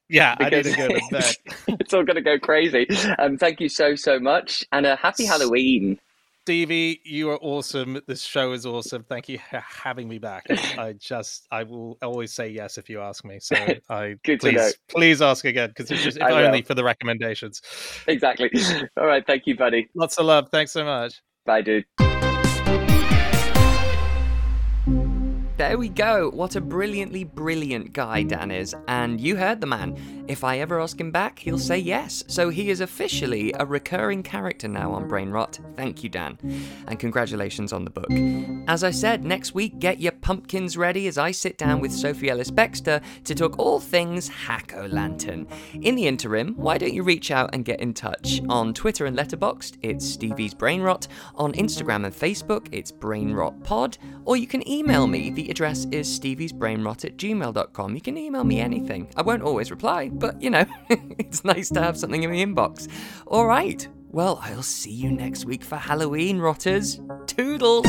yeah, I need to go to it's all going to go crazy. Um, thank you so, so much. And a happy Halloween. Stevie, you are awesome. This show is awesome. Thank you for having me back. I just, I will always say yes if you ask me. So I Good please, please ask again because it's just if only for the recommendations. Exactly. All right. Thank you, buddy. Lots of love. Thanks so much. Bye, dude. There we go. What a brilliantly brilliant guy Dan is. And you heard the man. If I ever ask him back, he'll say yes. So he is officially a recurring character now on Brain Rot. Thank you, Dan. And congratulations on the book. As I said, next week, get your pumpkins ready as I sit down with Sophie Ellis Bextor to talk all things Hack O Lantern. In the interim, why don't you reach out and get in touch? On Twitter and Letterboxd, it's Stevie's Brain Rot. On Instagram and Facebook, it's Brain Rot Pod. Or you can email me. The address is steviesbrainrot at gmail.com. You can email me anything. I won't always reply, but you know, it's nice to have something in the inbox. All right. Well, I'll see you next week for Halloween, Rotters. Toodles!